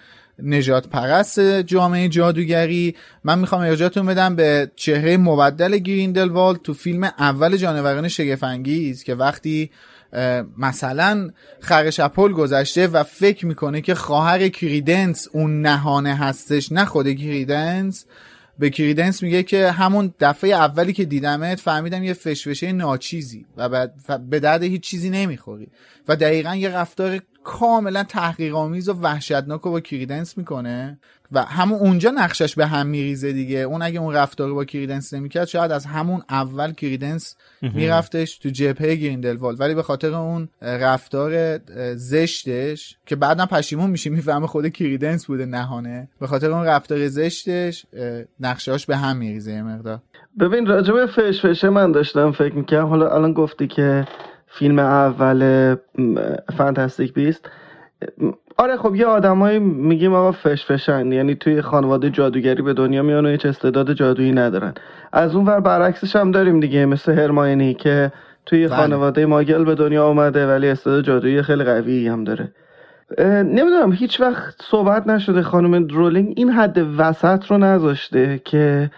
نجات پرست جامعه جادوگری. من می‌خوام ارجاعتون بدم به چهره مبدل گریندلوالد تو فیلم اول جانوران شگفنگیز که وقتی مثلا خرش اپل گذشته و فکر می‌کنه که خواهر کریدنس اون نهانه هستش نه خود کریدنس به کریدنس میگه که همون دفعه اولی که دیدمت فهمیدم یه فشفشه ناچیزی و به درد هیچ چیزی نمی‌خوری. و دقیقا یه رفتار کاملا تحقیقآمیز و وحشتناک رو با کریدنس می‌کنه. و همون اونجا نقشش به هم میریزه دیگه. اون اگه اون رفتار با کریدنس نمی‌کرد شاید از همون اول کریدنس میرفتش تو جبهه گریندلوالد ولی به خاطر اون رفتار زشتش که بعدا پشیمون میشه می‌فهمه خود کریدنس بوده نهانه. به خاطر اون رفتار زشتش نقشهاش به هم میریزه یه مقدار. ببین راجب فش فشه من داشتم فکر می‌کنم حالا الان گفتی که فیلم اول فانتاستیک بیست. آره خب یه آدمایی میگیم آقا فش فشن یعنی توی خانواده جادوگری به دنیا میان و هیچ استعداد جادویی ندارن. از اون ور برعکسش هم داریم دیگه مثل هرماینی که توی بله. خانواده ماگل به دنیا اومده ولی استعداد جادویی خیلی قوی هم داره. نمی‌دونم هیچ وقت صحبت نشده خانم درولینگ این حد وسط رو نذاشته که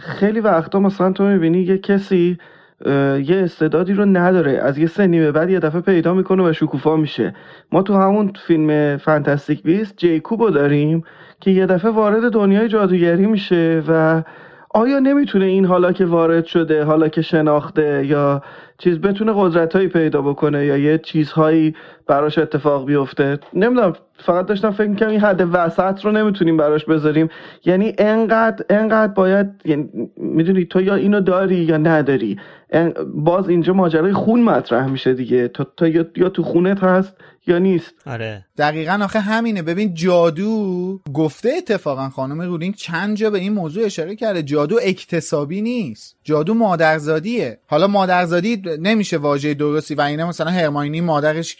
خیلی وقتا مثلا تو می‌بینی یه کسی یه استعدادی رو نداره. از یه سنی به بعد یه دفعه پیدا می‌کنه و شکوفا میشه. ما تو همون فیلم فانتاستیک بیست جیکوبو داریم که یه دفعه وارد دنیای جادوگری میشه و آیا نمی‌تونه این حالا که وارد شده حالا که شناخته یا چیز بتونه قدرتهایی پیدا بکنه یا یه چیزهایی براش اتفاق بیفته؟ نمی‌دونم فقط داشتم فکر می‌کنم این حد وسط رو نمی‌تونیم براش بذاریم. یعنی انقدر انقدر باید یعنی می‌دونی تو یا اینو داری یا نداری. باز اینجا ماجرای خون مطرح میشه دیگه. تو, تو یا تو خونت هست یا نیست. آره. دقیقا آخه همینه. ببین جادو گفته اتفاقا خانم رولینگ چند جا به این موضوع اشاره کرده. جادو اکتسابی نیست. جادو مادرزادیه. حالا مادرزادی نمیشه واژه درستی و اینه مثلا هرماینی مادرش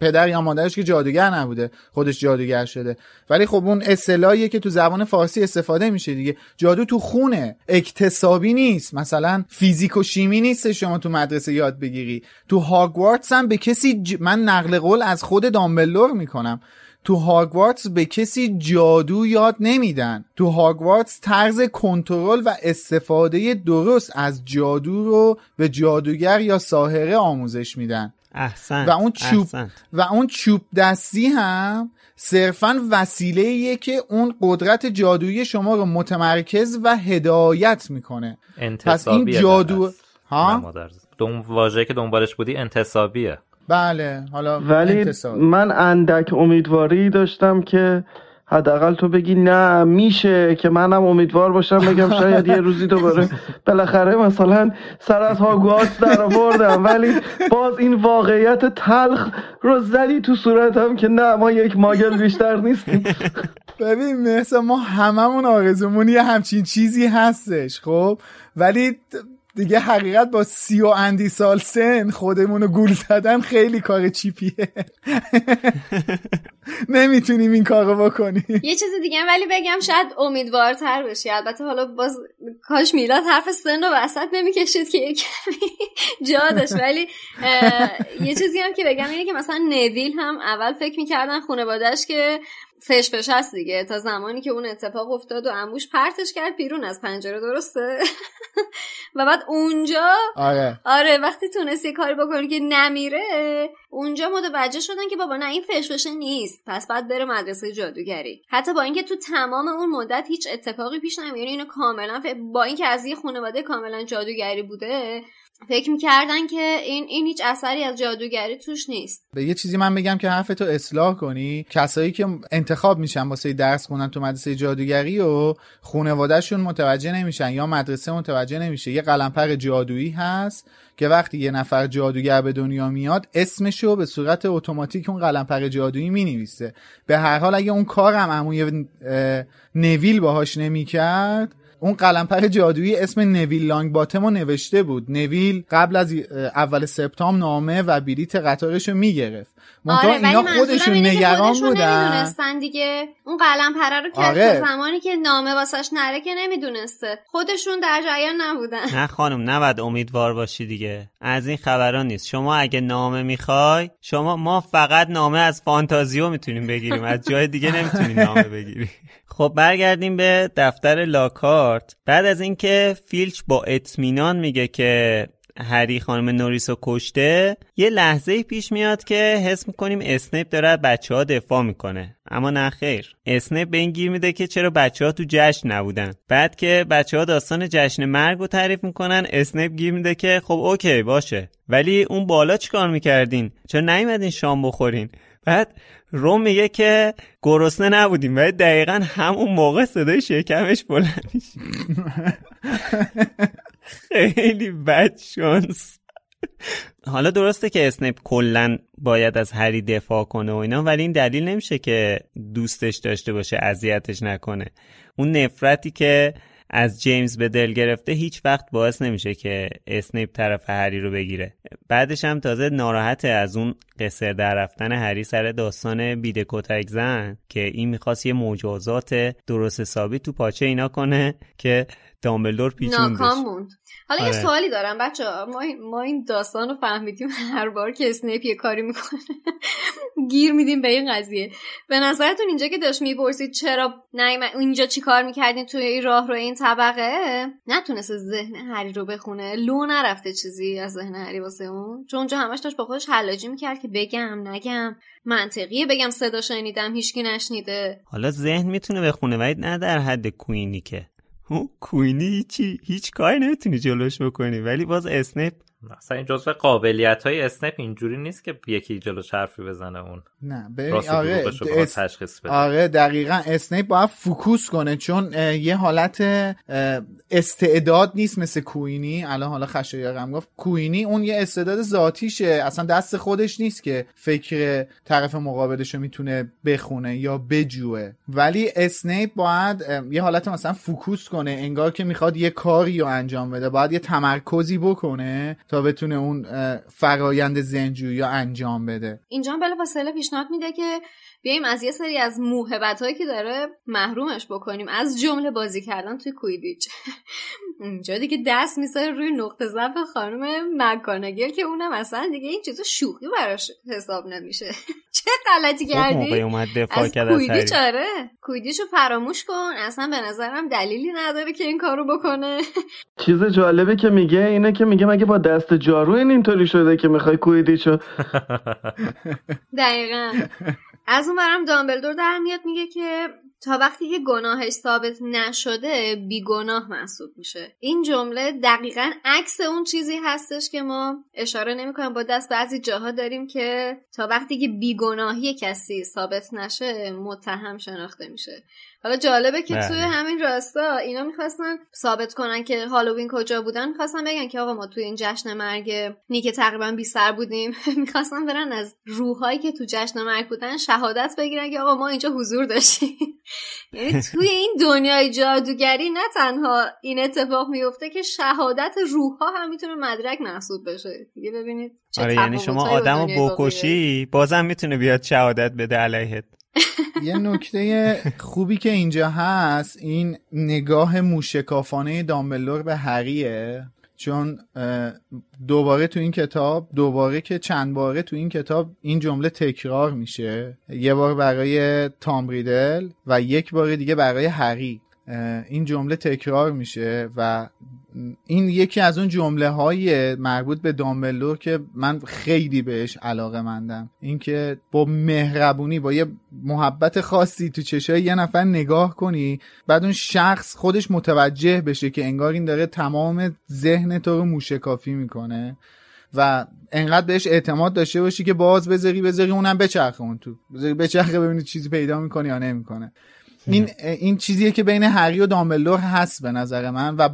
پدر یا مادرش که جادوگر نبوده خودش جادوگر شده. ولی خب اون اصطلاحیه که تو زبان فارسی استفاده میشه دیگه. جادو تو خونه اکتسابی نیست. مثلا فیزیک و شیمی نیست شما تو مدرسه یاد بگیری. تو هاگوارتس هم به کسی من نقل قول از خود دامبلور می‌کنم. تو هاگوارتس به کسی جادو یاد نمیدن. تو هاگوارتس طرز کنترل و استفاده درست از جادو رو به جادوگر یا ساهره آموزش میدن. احسن و اون چوب و اون چوب دستی هم صرفا وسیله که اون قدرت جادویی شما رو متمرکز و هدایت می‌کنه. پس این جادو ها؟ دوم واژه که دنبالش بودی انتصابیه بله حالا ولی من اندک امیدواری داشتم که حداقل تو بگی نه میشه که منم امیدوار باشم بگم شاید یه روزی دوباره بالاخره مثلا سر از هاگوارتس در آوردم. ولی باز این واقعیت تلخ رو زدی تو صورتم که نه ما یک ماگل بیشتر نیستیم. ببین مثلا ما هممون آرزومون یه همچین چیزی هستش خب؟ ولی دیگه حقیقت با سی و اندی سال سن خودمون رو گول زدن خیلی کار چیپیه. نمی‌تونیم این کارو بکنیم. یه چیز دیگه ولی بگم شاید امیدوارتر بشی. البته حالا باز کاش میلاد حرف سن رو وسط نمی‌کشید که یه کمی جا داشت. ولی یه چیزی هم که بگم اینه که مثلا نویل هم اول فکر می‌کردن خانوادهش که فش هست دیگه. تا زمانی که اون اتفاق افتاد و اموش پرتش کرد بیرون از پنجره درسته؟ و بعد اونجا آره. آره وقتی تونست یه کاری بکنه که نمیره اونجا متوجه شدن که بابا نه این فشفشه نیست. پس بعد بره مدرسه جادوگری. حتی با اینکه تو تمام اون مدت هیچ اتفاقی پیش نمیاد اینو کاملا با اینکه از یه خانواده کاملا جادوگری بوده فکر می‌کردن که این این هیچ اثری از جادوگری توش نیست. به یه چیزی من بگم که حرفتو اصلاح کنی کسایی که انتخاب میشن واسه درس خوندن تو مدرسه جادوگری و خانوادهشون متوجه نمیشن یا مدرسه متوجه نمیشه. یه قلمپر جادویی هست که وقتی یه نفر جادوگر به دنیا میاد اسمشو به صورت اتوماتیک اون قلمپر جادویی می‌نویسه. به هر حال اگه اون کارم عموی نویل باهاش نمی‌کرد اون قلمپر جادویی اسم نویل لانگ باتم رو نوشته بود. نویل قبل از اول سپتامبر نامه و بلیت قطارش رو می‌گرفت. آره اینا خودشون نگران بودن. دیگه. اون قلم پره رو که آره. زمانی که نامه واسش نره که نمی‌دونسته. خودشون در جریان نبودن. نه خانم نباید امیدوار باشی دیگه. از این خبران نیست. شما اگه نامه می‌خوای شما ما فقط نامه از فانتازیو می‌تونیم بگیریم. از جای دیگه نمی‌تونیم نامه بگیریم خب برگردیم به دفتر لاکهارت بعد از اینکه فیلچ با اطمینان میگه که هری خانم نوریس رو کشته یه لحظه پیش میاد که حس می‌کنیم اسنیپ داره از بچه ها دفاع می‌کنه. اما نه خیر. اسنیپ به این گیر میده که چرا بچه ها تو جشن نبودن. بعد که بچه ها داستان جشن مرگ رو تعریف می‌کنن اسنیپ گیر میده که خب okay باشه. ولی اون بالا چیکار می‌کردین؟ چرا نیومدین شام بخورین؟ بعد رون میگه که گرسنه نبودیم ولی دقیقا همون موقع صدای شکمش بلند خیلی بد شانس. حالا درسته که اسنیپ کلا باید از هری دفاع کنه و اینا ولی این دلیل نمیشه که دوستش داشته باشه اذیتش نکنه. اون نفرتی که از جیمز به دل گرفته هیچ وقت باعث نمیشه که اسنیپ طرف هری رو بگیره. بعدش هم تازه ناراحته از اون قصر در رفتن هری سر داستان بیده کتک زن که این می‌خواست یه مجازات درست حسابی تو پاچه اینا کنه که دامبلدور پیچوندش. حالا یه آره. سوالی دارم. بچه ما, ما این داستان رو فهمیدیم هر بار که اسنیپ یه کاری می‌کنه. گیر میدیم به این قضیه. به نظرتون اینجا که داشت می‌پرسید چرا نه اینجا چی کار می‌کردین توی این راه رو این طبقه؟ نتونست ذهن هری رو بخونه. لو نرفته چیزی از ذهن هری واسه اون. چون اونجا همش داشت با خودش حلاجی می‌کرد که بگم نگم. منطقیه بگم صدا شنیدم هیچکی نشنیده. حالا ذهن می‌تونه بخونه ولی نه در حد کوینی که کوینی هیچی هیچ کاری نمی‌تونی جلوش بکنی. ولی باز اسنیپ مثلا این جزء قابلیت های اسنیپ اینجوری نیست که یکی جلو حرفی بزنه اون. نه ببین آره اس... تشخیص بده. آره دقیقا اسنیپ باید focus کنه چون یه حالت استعداد نیست مثل کوینی الان حالا خشایارم گفت کوینی اون یه استعداد ذاتیشه. اصلا دست خودش نیست که فکر طرف مقابلش رو می‌تونه بخونه یا بجوه. ولی اسنیپ باید یه حالت مثلا فوکوس کنه انگار که می‌خواد یه کاری رو انجام بده باید یه تمرکزی بکنه. تا بتونه اون فرایند زنجویی انجام بده. اینجا بلا فاصله پیشنهاد میده که بیایم از یه سری از موهبت هایی که داره محرومش بکنیم. از جمله بازی کردن توی کویدیچ اینجا دیگه دست میساره روی نقطه ضعف خانم مکانگل که اونم اصلا دیگه این چیزا شوخی براش حساب نمیشه. چه غلطی خب، کردی؟ اومد دفاع از کویدیچ آره. کویدیچو فراموش کن. اصلا به نظرم دلیلی نداره که این کارو بکنه. چیز جالبه که میگه اینه که میگه مگه با دست جارو این اینطوری شده که می‌خوای کویدیچو دقیقا. از اون برم دامبلدور در میاد میگه که تا وقتی که گناهش ثابت نشده بیگناه محسوب میشه. این جمله دقیقا عکس اون چیزی هستش که ما اشاره نمی‌کنیم با دست بعضی جاها داریم که تا وقتی که بیگناهی کسی ثابت نشه متهم شناخته میشه. حالا جالبه که توی همین راستا اینا می‌خواستن ثابت کنن که هالووین کجا بودن می‌خواستن بگن که آقا ما توی این جشن مرگ نیک تقریبا بی سر بودیم. می‌خواستن برن از روحایی که تو جشن مرگ بودن شهادت بگیرن که آقا ما اینجا حضور داشتیم. یعنی توی این دنیای جادوگری نه تنها این اتفاق میفته که شهادت روحها هم می‌تونه مدرک محسوب بشه. دیگه ببینید آره یعنی شما آدمو بکشی بازم می‌تونه بیاد شهادت بده علیهت. یه نکته خوبی که اینجا هست این نگاه موشکافانه دامبلور به هریه چون دوباره تو این کتاب دوباره که چند باره تو این کتاب این جمله تکرار میشه. یه بار برای تام ریدل و یک بار دیگه برای هری این جمله تکرار میشه و این یکی از اون جمله های مربوط به دامبلور که من خیلی بهش علاقه مندم. اینکه با مهربونی با یه محبت خاصی تو چشای یه نفر نگاه کنی بعد اون شخص خودش متوجه بشه که انگار این داره تمام ذهن تو رو موشکافی می‌کنه و انقدر بهش اعتماد داشته باشی که باز بذاری بذاری اونم بچرخه اون تو. بذاری بچرخه ببینی چیزی پیدا می‌کنه یا نمی‌کنه. این این چیزیه که بین هری و دامبلور هست به نظر من و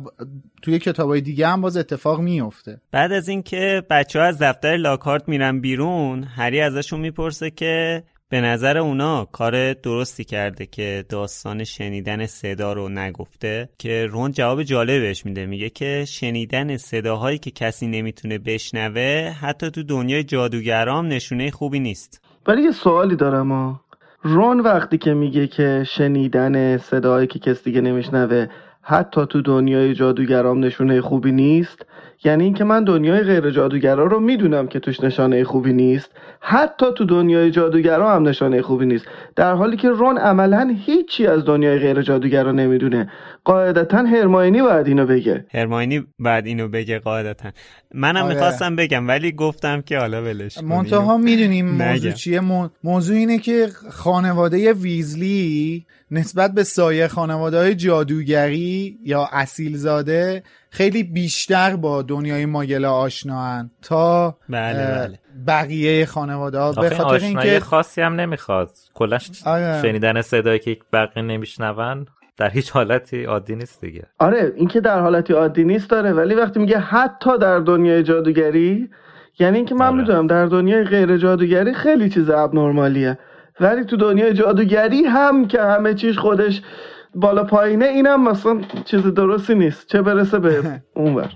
توی کتابای دیگه هم باز اتفاق میفته بعد از اینکه بچه ها از دفتر لاکارت میرن بیرون هری ازشون می‌پرسه که به نظر اونا کار درستی کرده که داستان شنیدن صدا رو نگفته که رون جواب جالب بهش میده. میگه که شنیدن صداهایی که کسی نمی‌تونه بشنوه حتی تو دنیای جادوگرام نشونه خوبی نیست. ولی یه سوالی دارم رون وقتی که میگه که شنیدن صدایی که کسی دیگه نمیشنوه حتی تو دنیای جادوگرام نشونه خوبی نیست یعنی اینکه من دنیای غیر جادوگرا رو می‌دونم که توش نشانه خوبی نیست. حتی تو دنیای جادوگرا هم نشانه خوبی نیست. در حالی که رون عملا هیچی از دنیای غیر جادوگرا نمی‌دونه. قاعدتا هرماینی باید اینو بگه. هرماینی باید اینو بگه قاعدتا. منم آره. می‌خواستم بگم ولی گفتم که حالا ولش منتها می‌دونیم موضوع چیه. موضوع اینه که خانواده ویزلی نسبت به سایه خانواده های جادوگری یا اصیلزاده خیلی بیشتر با دنیای ماگلا آشناهن تا بله بله. بقیه خانواده ها به خاطر اینکه خاصی هم نمی‌خواد کلش آره. شنیدن صدایی که بقیه نمیشنون در هیچ حالتی عادی نیست دیگه آره اینکه در حالتی عادی نیست داره ولی وقتی میگه حتی در دنیای جادوگری یعنی اینکه من آره. می‌دونم در دنیای غیر جادوگری خیلی چیز ابنرمالیه ولی تو دنیای جادوگری هم که همه چیز خودش بالا پایینه اینم مثلا چیز درستی نیست. چه برسه به اونور.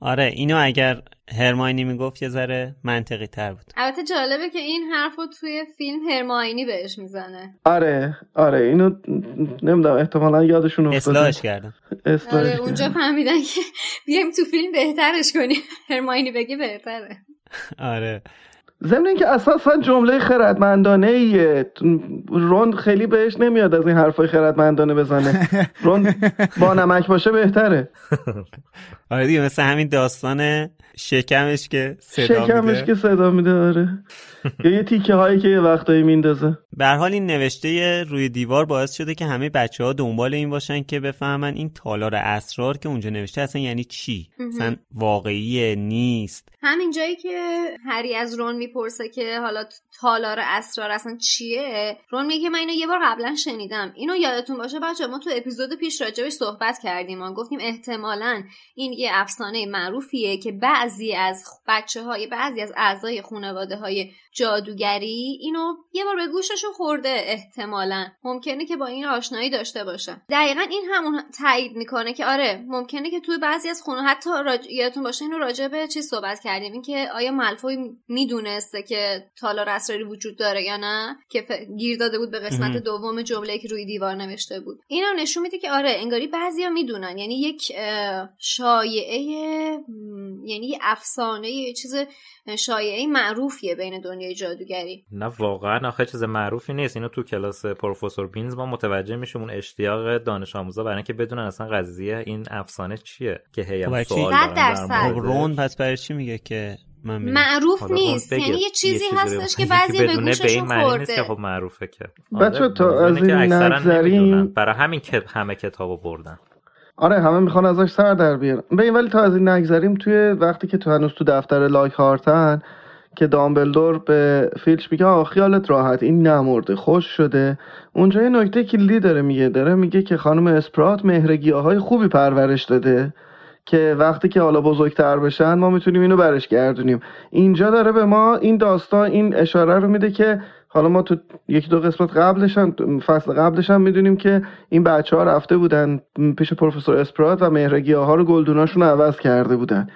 آره اینو اگر هرماینی می‌گفت یه ذره منطقی تر بود. البته جالبه که این حرف رو توی فیلم هرماینی بهش می‌زنه. آره آره اینو نمی‌دونم احتمالا یادشون افتاده. اصلاحش کردم. آره اونجا فهمیدن که بیایم تو فیلم بهترش کنیم. هرماینی بگی بهتره. آره. ضمن اینکه اساسا جمله خردمندانه ایه رون خیلی بهش نمیاد از این حرفای خردمندانه بزنه. رون با نمک باشه بهتره. آره دیگه مثل همین داستان شکمش که صدا شکمش میده که صدا میده آره. یا یه تیکه هایی که یه وقتایی میندازه. به هر حال این نوشته روی دیوار باعث شده که همه بچه ها دنبال این باشن که بفهمن این تالار اسرار که اونجا نوشته اصلا یعنی چی؟ اصلا واقعیه نیست. همین جایی که هری از رون می‌پرسه که حالا تالار اسرار اصلا چیه رون میگه که من اینو یه بار قبلا شنیدم. اینو یادتون باشه بچه ما تو اپیزود پیش راجبش صحبت کردیم. ما گفتیم احتمالا این یه افسانه معروفیه که بعضی از بچه های بعضی از اعضای خانواده های جادوگری اینو یه بار به گوششون خورده احتمالا. ممکنه که با این آشنایی داشته باشن. دقیقا این همون تایید می‌کنه که آره ممکنه که توی بعضی از خونه حتی راج... یادتون باشه اینو راجع به چی صحبت کردیم؟ اینکه آیا مالفوی می‌دونسته که تالار اسراری وجود داره یا نه؟ که ف... گیر داده بود به قسمت دوم جمله که روی دیوار نوشته بود. اینم نشون میده که آره انگاری بعضیا می‌دونن. یعنی یک شایعه یعنی افسانه یه چیز شایعه معروفیه بین دنیای جادوگری نه واقعا آخه چیز معروفی نیست اینو تو کلاس پروفسور بینز ما متوجه میشیم اون اشتیاق دانش آموزا برای اینکه بدونن اصلا قضیه این افسانه چیه که هی سوال درصد. خب رون پس برای چی میگه که من. معروف نیست بگه. یعنی یه چیزی هستش که. بعضی به گوششون خورده خب معروفه که بچه تا ممکنه از که این نگذریم- نمی‌دونن. برای همین که همه کتابو بردن آره همه می‌خوان ازش سر در بیارن. ببین ولی تا از این نگذریم توی وقتی که تو هنوز تو دفتر لایک هارتن که دامبلدور به فیلچ میگه آه خیالت راحت این نمرده خوش شده. اونجا یه نکته کلیدی داره میگه داره میگه که خانم اسپرات مهرگیاهای خوبی پرورش داده که وقتی که حالا بزرگتر بشن ما می‌تونیم اینو برش گردونیم. اینجا داره به ما این داستان این اشاره رو میده که حالا ما تو یکی دو قسمت قبلش هم فصل قبلش هم می‌دونیم که این بچه ها رفته بودن پیش پروفسور اسپرات و مهرگی ها رو گلدوناشون رو عوض کرده بودن.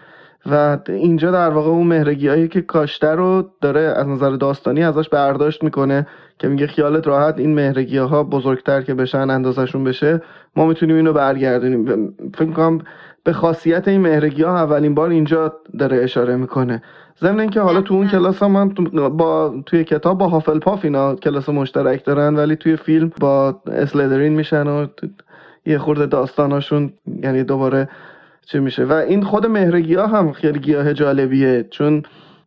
و اینجا در واقع اون مهرگی هایی که کاشته رو داره از نظر داستانی ازش برداشت می‌کنه که میگه خیالت راحت این مهرگی ها بزرگتر که بشن اندازشون بشه ما می‌تونیم اینو برگردونیم. فکر می‌کنم به خاصیت این مهرگی ها اولین بار اینجا داره اشاره می‌کنه. ضمن اینکه حالا تو اون کلاس هم, تو- با توی کتاب با هافلپاف اینا کلاس مشترک دارن ولی توی فیلم با اسلدرین میشن و یه خورده داستاناشون یعنی دوباره چه میشه. و این خود مهرگی ها هم خیلی گیاه جالبیه چون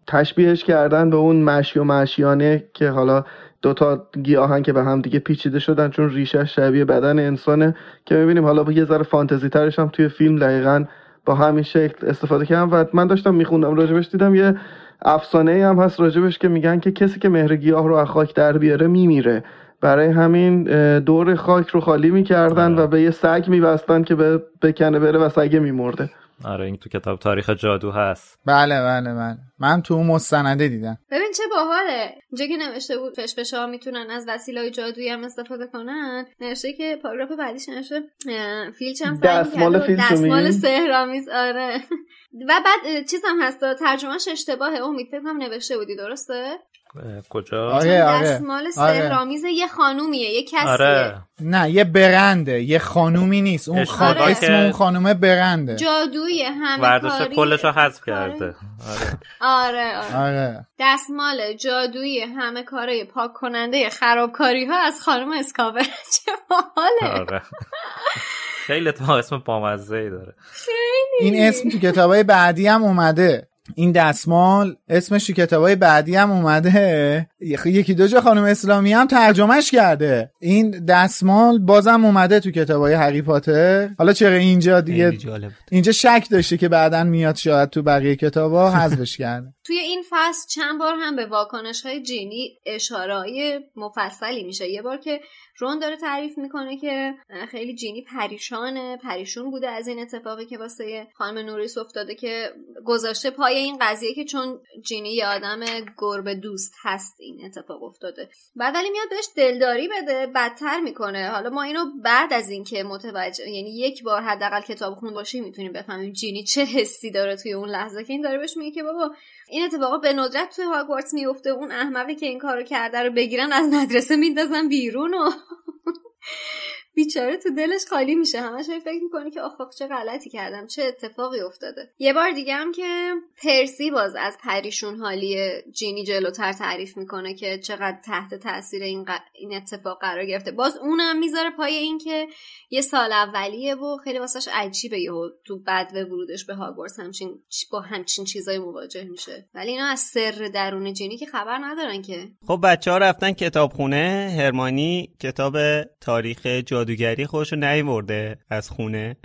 تشبیهش کردن به اون مشی و مشیانه که حالا دوتا گیاهن که به هم دیگه پیچیده شدن چون ریشش شبیه بدن انسانه که می‌بینیم حالا با یه ذره فانتزی ترش هم توی فیلم دقیقا با همین شکل استفاده کردم و من داشتم میخوندم راجبش دیدم یه افسانه هم هست راجبش که میگن که کسی که مهر گیاه رو از خاک در بیاره میمیره. برای همین دور خاک رو خالی می‌کردن و به یه سگ میبستن که به بکنه بره و سگ میمرده. آره این تو کتاب تاریخ جادو هست. بله بله بله. من تو اون مستنده دیدم. ببین چه باحاله. اینجا که نوشته بود فشفش ها می‌تونن از وسیله های جادویی هم استفاده کنن نوشته که پاراگراف بعدیش نوشته فیلچ هم دستمال فیلچ دستمال؟ سهرامیز آره. و بعد اه، چیز هم هست ترجمهش اشتباهه. امید فکر کنم نوشته بودی درسته؟ کجا؟ آره آره. دستمال آره. سهرامیز یه خانومیه یه کسیه. آره. نه یه برنده یه خانومی نیست. اون خان... اشتباه اسم اون خانومه برنده. جادوی همه کاری کلش رو حذف. کرده. آره. آره آره. آره. دستمال جادویی همه کاره پاک کننده خرابکاری ها از خانم اسکاور. چه باحاله. آره. خیلی تو اسم بامزه ای داره این اسم تو کتابای بعدی هم اومده. این دستمال اسمش تو کتابای بعدی هم اومده. یکی دو جا خانم اسلامی هم ترجمهش کرده. این دستمال بازم اومده تو کتابای هری پاتر. حالا چرا اینجا دیگه اینجا شک داشته که بعدا میاد شاید تو بقیه کتابا حذفش کرده. توی این فصل چند بار هم به واکنش های جینی اشاره مفصلی میشه. یه بار که رون داره تعریف می‌کنه که خیلی جینی پریشانه. پریشون بوده از این اتفاقی که واسه خانم نوریس افتاده که گذاشته پای این قضیه که چون جینی یه آدم گربه دوست هست این اتفاق افتاده. بعد ولی میاد بهش دلداری بده بدتر می‌کنه. حالا ما اینو بعد از اینکه متوجه یعنی یک بار حداقل کتاب خون باشیم می‌تونیم بفهمیم جینی چه حسی داره توی اون لحظه که این داره بهش میگه که بابا این اتفاقا به ندرت توی هاگوارتس میفته. اون احمقی که این کارو کرده رو بگیرن از مدرسه میندازن بیرون و بیچاره تو دلش خالی میشه. همش فکر می‌کنه که آخ چه غلطی کردم چه اتفاقی افتاده. یه بار دیگه هم که پرسی باز از پریشون حالی جینی جلوتر تعریف می‌کنه که چقدر تحت تاثیر این, این اتفاق قرار گرفته. باز اونم می‌ذاره پای این که یه سال اولیه و خیلی واسش عجیبه یهو تو بد و ورودش به هاگوارتس همچین با همچین چیزای مواجه میشه. ولی اینا از سر درون جینی که خبر ندارن که. خب بچه ها رفتن کتابخونه. هرمانی کتاب تاریخ جادوگری خودشو نیورده از خونه.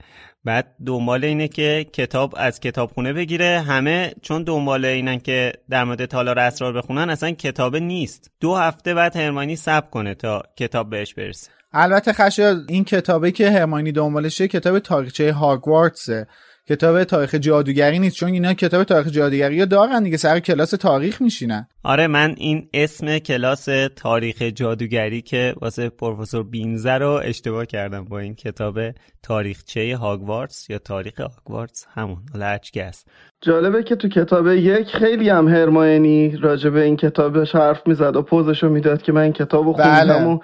بعد دنبال اینه که کتاب از کتابخونه بگیره. همه چون دنبال اینن که در مورد تالار اسرار بخونن اصلا کتاب نیست. دو هفته بعد هرمانی سب کنه تا کتاب بهش برسه. البته خشا این کتابی که هرمانی دنبالشه کتاب تاریخچه هاگوارتسه. کتاب تاریخ جادوگری نیست چون اینا کتاب تاریخ جادوگری رو دارن دیگه سر کلاس تاریخ میشینن. آره من این اسم کلاس تاریخ جادوگری که واسه پروفسور بینزه رو اشتباه کردم با این کتاب تاریخچه هاگوارتس یا تاریخ هاگوارتس؟ همون است جالبه که تو کتاب یک خیلی هم هرماینی راجع به این کتابش حرف می‌زد و پوزشو می‌داد که من کتابو خوندم بله. و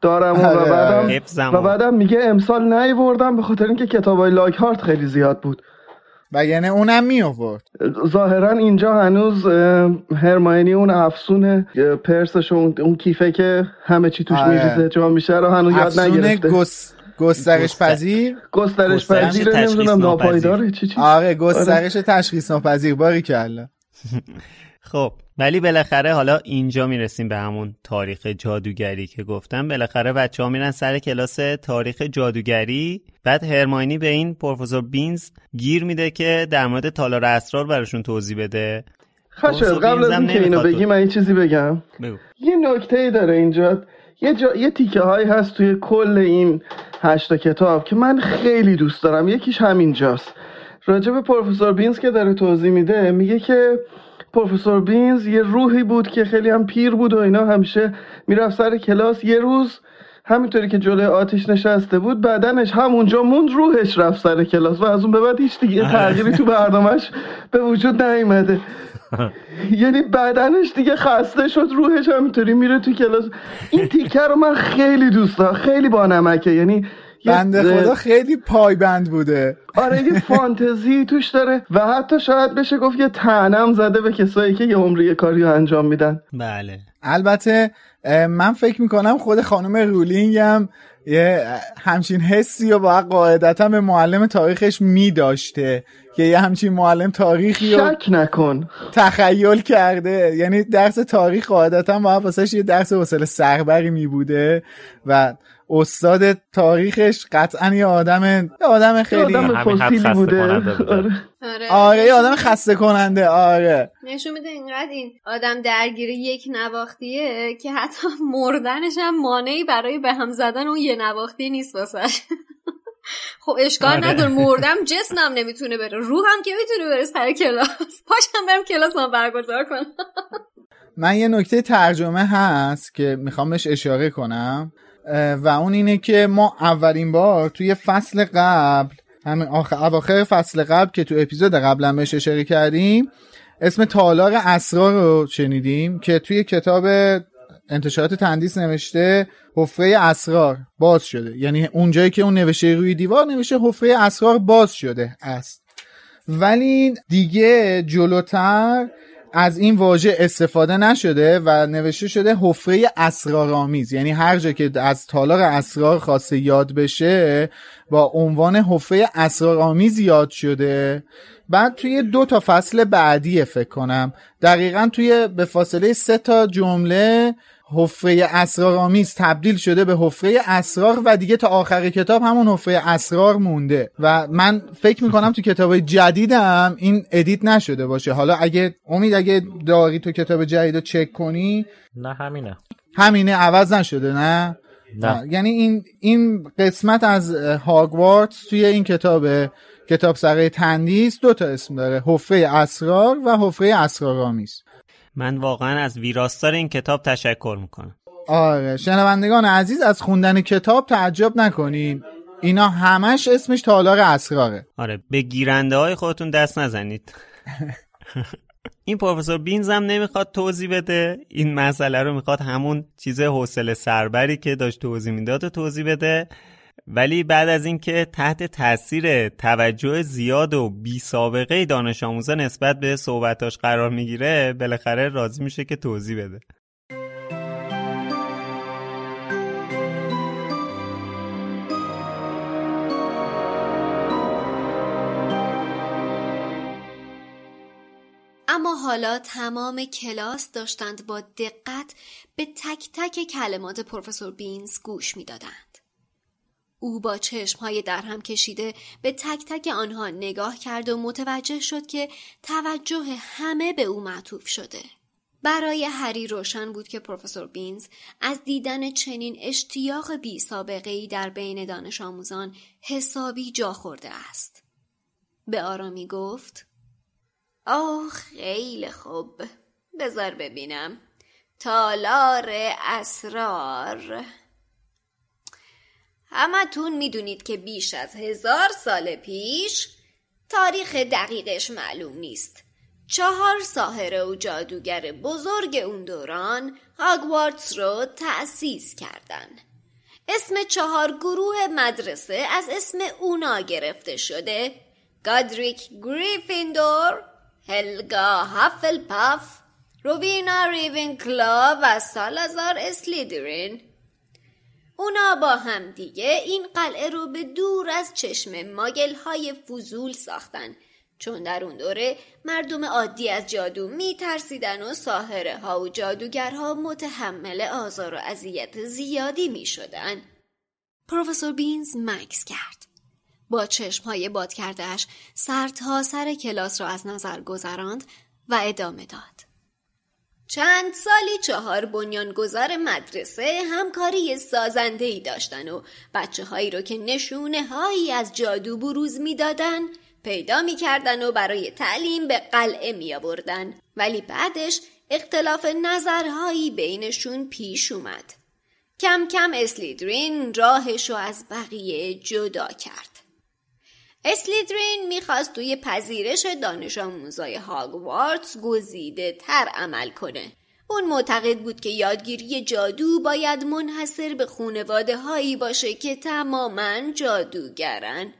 دارم و آره، بعدم و بعدم میگه امسال نیوردم به خاطر اینکه کتابای لاکهارت خیلی زیاد بود. و یعنی اونم می آورد ظاهرا اینجا هنوز هرماینی اون افسون پرسش اون, اون کیفه که همه چی توش آره. میریزه جا میشه رو هنوز یاد نگرفته. گس... گسترش پذیر؟ گسترش پذیر نمی‌دونم ناپایداره چی چی؟ آره گسترش تشخیص ناپذیر. باری کلا خب ولی بالاخره حالا اینجا می‌رسیم به همون تاریخ جادوگری که گفتم. بالاخره بچه ها میرن سر کلاس تاریخ جادوگری. بعد هرماینی به این پروفسور بینز گیر میده که در مورد تالار اسرار براشون توضیح بده. خشد قبل از اینکه اینو بگی من یه چیزی بگم. بگو. یه نکته ای داره اینجا. یه, جا... یه تیکه هایی هست توی کل این هشتا کتاب که من خیلی دوست دارم. یکیش همینجاست. راجب پروفسور بینز که داره توضیح میده میگه که پروفسور بینز یه روحی بود که خیلی هم پیر بود و اینا. همیشه می‌رفت سر کلاس. یه روز همینطوری که جلوی آتیش نشسته بود بدنش همونجا موند روحش رفت سر کلاس و از اون به بعد هیچ دیگه. تغییری تو برنامهش به وجود نیومده. یعنی بدنش دیگه خسته شد روحش همینطوری میره تو کلاس. این تیکه رو من خیلی دوست دارم. خیلی با نمکه. یعنی بنده خدا خیلی پایبند بوده. آره یه فانتزی توش داره و حتی شاید بشه گفت یه تنم زده به کسایی که یه عمری کاری رو انجام میدن. بله. البته من فکر می‌کنم خود خانم رولینگ هم یه همچین حسی و باید قاعدتا به معلم تاریخش میداشته که یه همچین معلم تاریخی رو شک نکن. تخیل کرده. یعنی درس تاریخ قاعدتا باید واسه یه درس وصل سربری میبوده و استاد تاریخش قطعا یه آدم یه آدم خیلی آدم فسیلی بوده. آره. آره. یه آدم خسته کننده آره. نشون میده اینقدر این آدم درگیر یک نواختیه که حتی مردنش هم مانعی برای به هم زدن اون یه نواختی نیست واسش. خب اشکال آره. نداره. مردم جسمم نمی‌تونه بره. روحم که می‌تونه بره سر کلاس. پاشم برم کلاس ما برگزار کنم. من یه نکته ترجمه هست که می‌خوام بهش اشاره کنم. و اون اینه که ما اولین بار توی فصل قبل همین آخر اواخر فصل قبل که تو اپیزود قبلا بهش اشاره کردیم اسم تالار اسرار رو شنیدیم که توی کتاب انتشارات تندیس نوشته حفره اسرار باز شده. یعنی اونجایی که اون نوشته روی دیوار نوشته حفره اسرار باز شده است. ولی دیگه جلوتر از این واژه استفاده نشده و نوشته شده حفره اسرارآمیز. یعنی هر جا که از تالار اسرار خواسته یاد بشه با عنوان حفره اسرارآمیز یاد شده. بعد توی دو تا فصل بعدی فکر کنم. دقیقا توی به فاصله سه تا جمله حفره اسرارآمیز تبدیل شده به حفره اسرار و دیگه تا آخر کتاب همون حفره اسرار مونده. و من فکر می‌کنم تو کتاب جدیدم این ادیت نشده باشه. حالا اگه امید اگه داری تو کتاب جدید رو چک کنی؟ نه همینه. همینه عوض نشده نه؟ نه. یعنی این این قسمت از هاگوارتس توی این کتاب کتاب سره تندیس دو تا اسم داره. حفره اسرار و حفره اسرارآمیز. من واقعا از ویراستار این کتاب تشکر می‌کنم. آره شنوندگان عزیز از خوندن کتاب تعجب نکنین. اینا همش اسمش تالار اسراره. آره به گیرنده های خودتون دست نزنید. این پروفسور بینز هم نمی‌خواد توضیح بده. این مسئله رو می‌خواد همون چیز حوصله سربری که داشت توضیح می‌داد و توضیح بده. ولی بعد از اینکه تحت تاثیر توجه زیاد و بی سابقه دانش آموزا نسبت به صحبتاش قرار می‌گیره بالاخره راضی میشه که توضیح بده اما حالا تمام کلاس داشتند با دقت به تک تک کلمات پروفسور بینز گوش می‌دادند. او با چشمهای در هم کشیده به تک تک آنها نگاه کرد و متوجه شد که توجه همه به او معطوف شده. برای هری روشن بود که پروفسور بینز از دیدن چنین اشتیاق بی سابقه ای در بین دانش آموزان حسابی جا خورده است. به آرامی گفت آه خیلی خوب بذار ببینم تالار اسرار همتون می‌دونید که بیش از هزار سال پیش تاریخ دقیقش معلوم نیست. چهار ساهره و جادوگر بزرگ اون دوران هاگوارتس رو تأسیس کردن. اسم چهار گروه مدرسه از اسم اونا گرفته شده. گادریک گریفیندور هلگا هفلپاف روینا ریونکلا و سالازار اسلیدرین. اونا با هم دیگه این قلعه رو به دور از چشم ماگل های فضول ساختن چون در اون دوره مردم عادی از جادو می ترسیدن و ساهره ها و جادوگرها متحمل آزار و اذیت زیادی می شدن. پروفسور بینز مکس کرد. با چشمهای باد کردهش سر تا سر کلاس را از نظر گذراند و ادامه داد. چند سالی چهار بنیانگذار مدرسه همکاری سازنده ای داشتن و بچه هایی رو که نشونه هایی از جادو بروز می‌دادن پیدا می‌کردن و برای تعلیم به قلعه می آوردن ولی بعدش اختلاف نظرهایی بینشون پیش اومد. کم کم اسلیدرین راهشو از بقیه جدا کرد. اسلیدرین می‌خواست توی پذیرش دانش آموزای هاگوارتس گزیده تر عمل کنه. اون معتقد بود که یادگیری جادو باید منحصر به خونواده هایی باشه که تماما جادوگرن.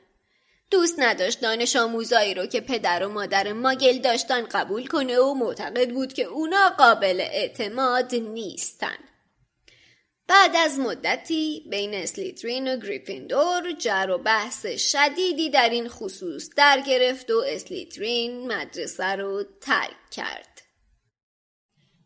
دوست نداشت دانش آموزایی رو که پدر و مادر ماگل داشتن قبول کنه و معتقد بود که اونا قابل اعتماد نیستن. بعد از مدتی بین اسلیترین و گریفیندور جر و بحث شدیدی در این خصوص در گرفت و اسلیترین مدرسه رو ترک کرد.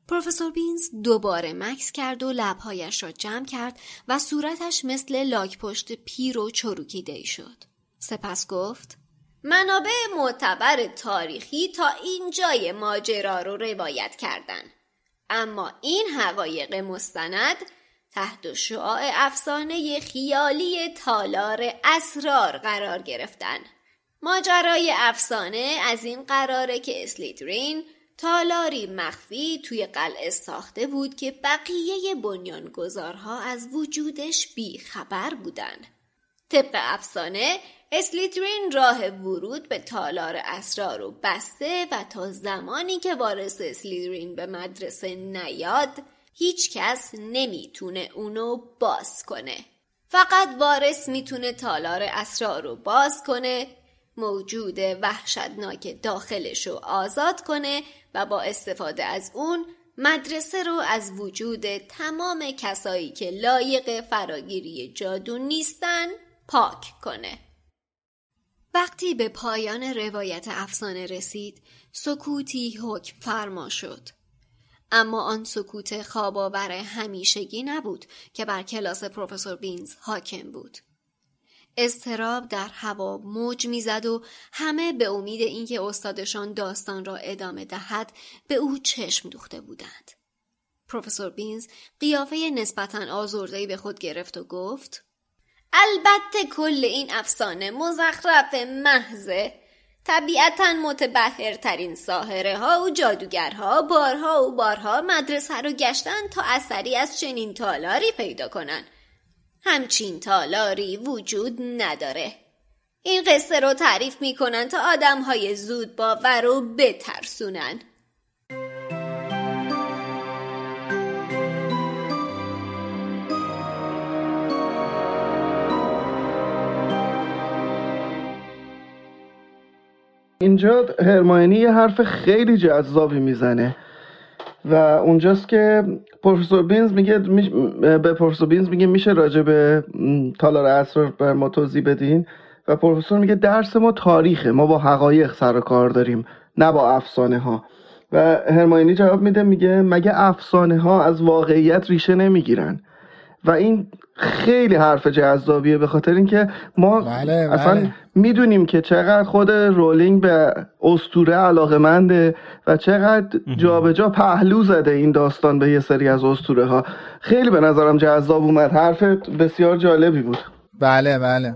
پروفسور بینز دوباره مکس کرد و لبهایش را جمع کرد و صورتش مثل لاک پشت پیر و چروکیده شد. سپس گفت منابع معتبر تاریخی تا این جای ماجرا رو روایت کردن. اما این حقایق مستند تحت شعاع افسانه خیالی تالار اسرار قرار گرفتن. ماجرای افسانه از این قراره که اسلیترین تالاری مخفی توی قلعه ساخته بود که بقیه بنیانگذارها از وجودش بی خبر بودن. طبق افسانه اسلیترین راه ورود به تالار اسرار رو بسته و تا زمانی که وارث اسلیترین به مدرسه نیاد هیچ کس نمی‌تونه اونو باز کنه. فقط وارث می‌تونه تالار اسرار رو باز کنه موجود وحشتناک داخلش رو آزاد کنه و با استفاده از اون مدرسه رو از وجود تمام کسایی که لایق فراگیری جادو نیستن پاک کنه. وقتی به پایان روایت افسانه رسید سکوتی حکم فرما شد. اما آن سکوت خوابآور همیشگی نبود که بر کلاس پروفسور بینز حاکم بود. استراب در هوا موج می‌زد و همه به امید اینکه استادشان داستان را ادامه دهد به او چشم دوخته بودند. پروفسور بینز قیافه نسبتا آزردهی به خود گرفت و گفت البته کل این افسانه مزخرف محضه طبیعتا متبهرترین ساهره ها و جادوگرها بارها و بارها مدرسه رو گشتن تا اثری از چنین تالاری پیدا کنن. همچین تالاری وجود نداره. این قصه رو تعریف می‌کنن تا آدم های زود باور رو بترسونن. اینجا هرماینی یه حرف خیلی جذابی می‌زنه. و اونجاست که پروفسور بینز میگه به پروفسور بینز میگه میشه راجع به تالار اسرار بر ما توضیح بدین. و پروفسور میگه درس ما تاریخه ما با حقایق سر و کار داریم نه با افسانه ها و هرماینی جواب میده میگه مگه افسانه ها از واقعیت ریشه نمی‌گیرن؟ و این خیلی حرف جذابیه به خاطر اینکه ما بله، اصلا بله. می‌دونیم که چقدر خود رولینگ به استوره علاقه منده و چقدر جابجا پهلو زده این داستان به یه سری از استوره ها خیلی به نظرم جذاب اومد. حرف بسیار جالبی بود. بله بله.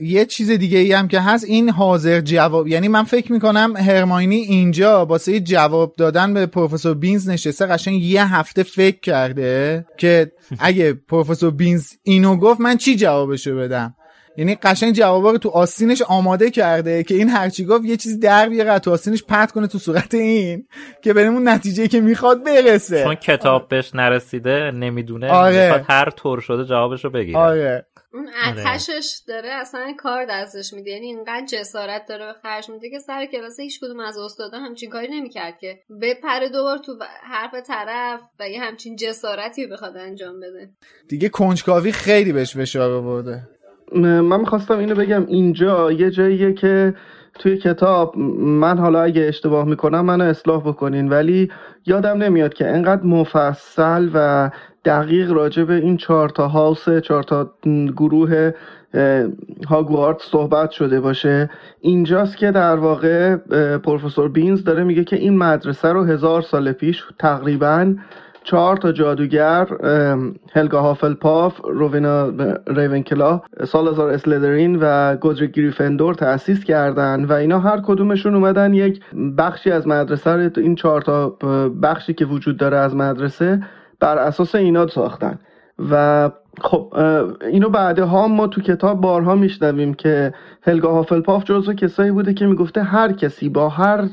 یه چیز دیگه ای هم که هست این حاضر جواب یعنی من فکر می‌کنم هرماینی اینجا واسه جواب دادن به پروفسور بینز نشسته قشنگ یه هفته فکر کرده که اگه پروفسور بینز اینو گفت من چی جوابشو بدم؟ یعنی قشنگ جوابا رو تو آستینش آماده کرده که این هرچی گفت یه چیزی در بیاره تو آستینش پرت کنه تو صورت این که بریم نتیجه که می‌خواد برسه. چون کتاب بهش نرسیده نمی‌دونه آره. می‌خواد هر طور شده جوابشو بگیره. آره. اون اتشش داره اصلا کار دستش میده. یعنی اینقدر جسارت داره به خرج میده که سر کلاس هیچ کدوم از استادا همچین کاری نمی‌کرد که بپره دوبار تو حرف طرف و یه همچین جسارتی رو بخواد انجام بده. دیگه کنجکاوی خیلی بهش فشار آورده. من می‌خواستم اینو بگم. اینجا یه جاییه که توی کتاب من حالا اگه اشتباه می‌کنم منو اصلاح بکنین. ولی یادم نمیاد که انقدر مفصل و دقیق راجع به این چهار تا هاوس چهار تا گروه هاگوارد صحبت شده باشه. اینجاست که در واقع پروفسور بینز داره میگه که این مدرسه رو هزار سال پیش تقریبا چهار تا جادوگر هلگا هافلپاف روینا ریونکلا سالازار اسلدرین و گودریک گریفندور تأسیس کردن و اینا هر کدومشون اومدن یک بخشی از مدرسه این چهار تا بخشی که وجود داره از مدرسه بر اساس اینا ساختن. و خب اینو بعدها ما تو کتاب بارها میشنویم که هلگا هافلپاف جزو کسایی بوده که می‌گفته هر کسی با هر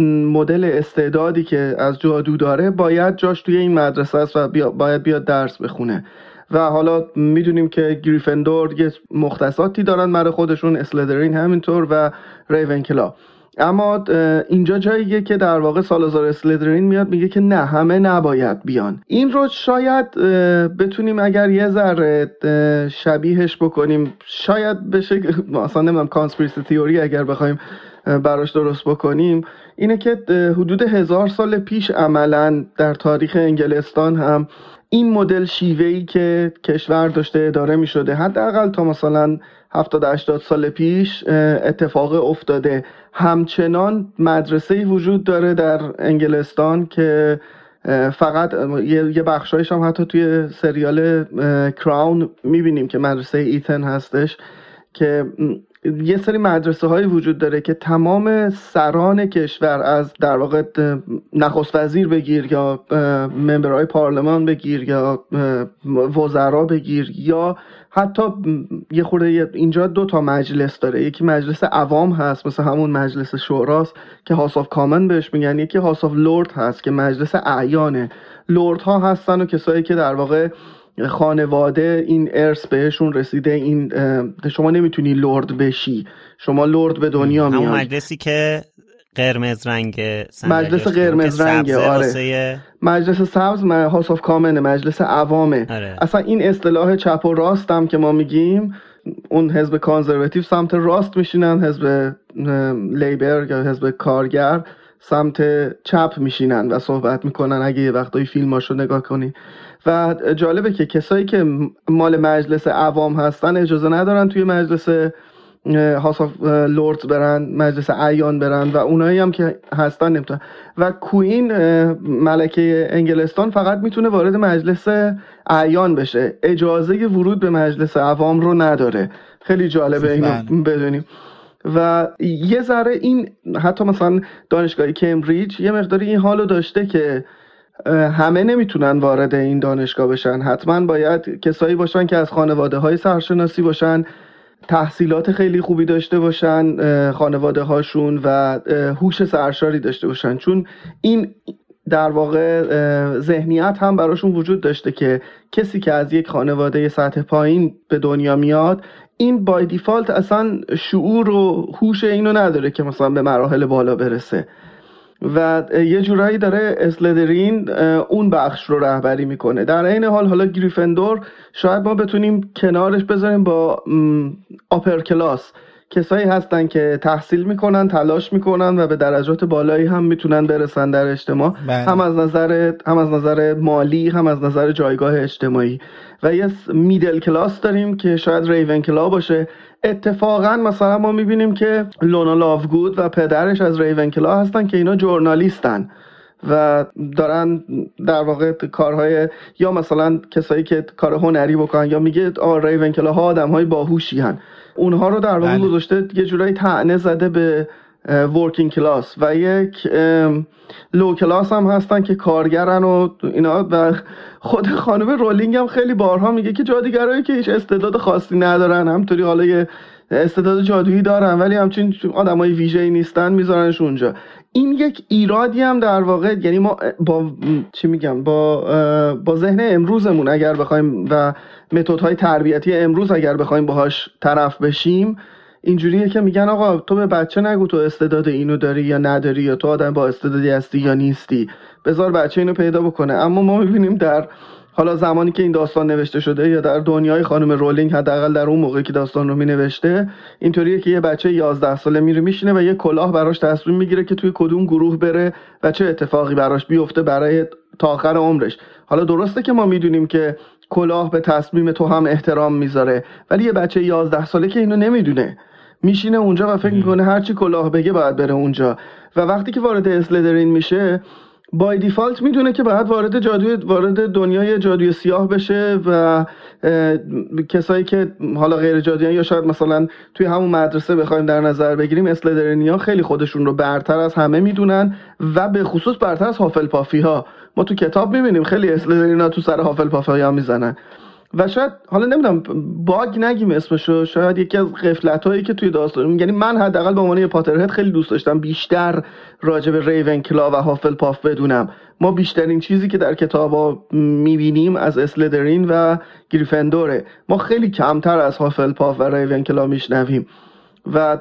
مدل استعدادی که از جادو داره باید جاش توی این مدرسه است و باید بیاد درس بخونه. و حالا می‌دونیم که گریفندور یه مختصاتی دارن برای خودشون اسلدرین همینطور و ریونکلا. اما اینجا جاییه که در واقع سالازار اسلدرین میاد میگه که نه همه نباید بیان. این رو شاید بتونیم اگر یه ذره شبیهش بکنیم. شاید بشه اصلا نمی‌دونم کانسپیرسی تیوری اگر بخوایم براش درست بکنیم اینه که حدود هزار سال پیش عملا در تاریخ انگلستان هم این مدل شیوهی که کشور داشته اداره می شده حداقل تا مثلا 70 80 سال پیش اتفاق افتاده. همچنان مدرسه وجود داره در انگلستان که فقط یه بخشایش هم حتی توی سریال کراون می‌بینیم که مدرسه ایتن هستش که یه سری مدرسه های وجود داره که تمام سران کشور از در واقع نخست وزیر بگیر یا ممبرهای پارلمان بگیر یا وزرا بگیر یا حتی یه خورده اینجا دو تا مجلس داره. یکی مجلس عوام هست مثل همون مجلس شوراست که House of Common بهش میگن یکی House of Lord هست که مجلس اعیانه. لورد ها هستن و کسایی که در واقع خانوادگی این ارث بهشون رسیده این شما نمی‌تونی لرد بشی. شما لرد به دنیا همون مجلسی که قرمز رنگ مجلس قرمز رنگ آره. مجلس سبز House of Common مجلس عوامه. آره. اصلا این اصطلاح چپ و راست هم که ما میگیم اون حزب Conservative سمت راست میشینن حزب Labour یا حزب کارگر سمت چپ میشینن و صحبت می‌کنن. اگه یه وقتایی فیلماشو نگاه کنی. و جالبه که کسایی که مال مجلس عوام هستن اجازه ندارن توی مجلس House of Lords برن مجلس اعیان برن و اونایی هم که هستن نمی‌تونن. و Queen ملکه انگلستان فقط می‌تونه وارد مجلس ایان بشه. اجازه ورود به مجلس عوام رو نداره. خیلی جالبه اینو بدونیم. و یه ذره این حتی مثلا دانشگاه کمبریج یه مقداری این حالو داشته که همه نمی‌تونن وارد این دانشگاه بشن. حتما باید کسایی باشن که از خانواده های سرشناسی باشن تحصیلات خیلی خوبی داشته باشن خانواده هاشون و هوش سرشاری داشته باشن. چون این در واقع ذهنیت هم براشون وجود داشته که کسی که از یک خانواده سطح پایین به دنیا میاد این بای دیفالت اصلا شعور و هوش اینو نداره که مثلا به مراحل بالا برسه. و یه جورایی داره اسلدرین اون بخش رو رهبری می‌کنه. در این حال حالا گریفندور شاید ما بتونیم کنارش بذاریم با آپر کلاس کسایی هستن که تحصیل می‌کنن تلاش می‌کنن و به درجات بالایی هم می‌تونن برسن در اجتماع. بله. هم از نظر هم از نظر مالی هم از نظر جایگاه اجتماعی. و یه میدل کلاس داریم که شاید ریون کلا باشه. اتفاقا مثلا ما می‌بینیم که لونا لاوگود و پدرش از ریون کلا هستن که اینا جورنالیستن و دارن در واقع کارهای یا مثلا کسایی که کار هنری بکنن یا میگه آ ریون کلا ها آدم های باهوشی هن اونها رو در واقع بله. گذاشته یه جورایی تعنه زده به ورکینگ کلاس و یک لو کلاس هم هستن که کارگرن و اینا و خود خانم رولینگ هم خیلی بارها میگه که جادیگرایی که هیچ استعداد خاصی ندارن. همطوری حالا یه استعداد جادویی دارن ولی همچین آدمای ویژه‌ای نیستن میذارنش اونجا. این یک ایرادی هم در واقع یعنی ما با چی میگم با با ذهن امروزمون اگر بخوایم و متدهای تربیتی امروز اگر بخوایم باهاش طرف بشیم اینجوریه که میگن آقا تو به بچه نگو تو استعداد اینو داری یا نداری یا تو آدم با استعدادی هستی یا نیستی. بذار بچه اینو پیدا بکنه. اما ما می‌بینیم در حالا زمانی که این داستان نوشته شده یا در دنیای خانم رولینگ حداقل در اون موقعی که داستان رو می نوشته اینطوریه که یه بچه 11 ساله میره میشینه و یه کلاه براش تصمیم می‌گیره که توی کدوم گروه بره و چه اتفاقی براش بیفته برای تا آخر عمرش. حالا درسته که ما می‌دونیم که کلاه به تصمیم تو هم احترام می‌ذاره ولی یه بچه 11 ساله که اینو نمی‌دونه. میشینه اونجا و فکر می‌کنه هرچی کلاه بگه باید بره اونجا. و وقتی که وارد اسلدرین میشه بای دیفالت می‌دونه که باید وارد جادوی وارد دنیای جادوی سیاه بشه و کسایی که حالا غیر جادویان یا شاید مثلا توی همون مدرسه بخوایم در نظر بگیریم اسلدرینیا خیلی خودشون رو برتر از همه می‌دونن و به خصوص برتر از هافل پافی ها ما تو کتاب می‌بینیم خیلی اسلدرینا تو سر هافل پافی ها می‌زنن. و شاید حالا نمی‌دونم باگ نگیم اسمشو شاید یکی از قفلت هایی که توی داستان یعنی من حداقل به عنوان پاترهد خیلی دوست داشتم بیشتر راجع به ریون کلا و هافل پاف بدونم. ما بیشترین چیزی که در کتابا می‌بینیم از اسلدرین و گریفندوره ما خیلی کمتر از هافل پاف و ریون کلا میشنویم. و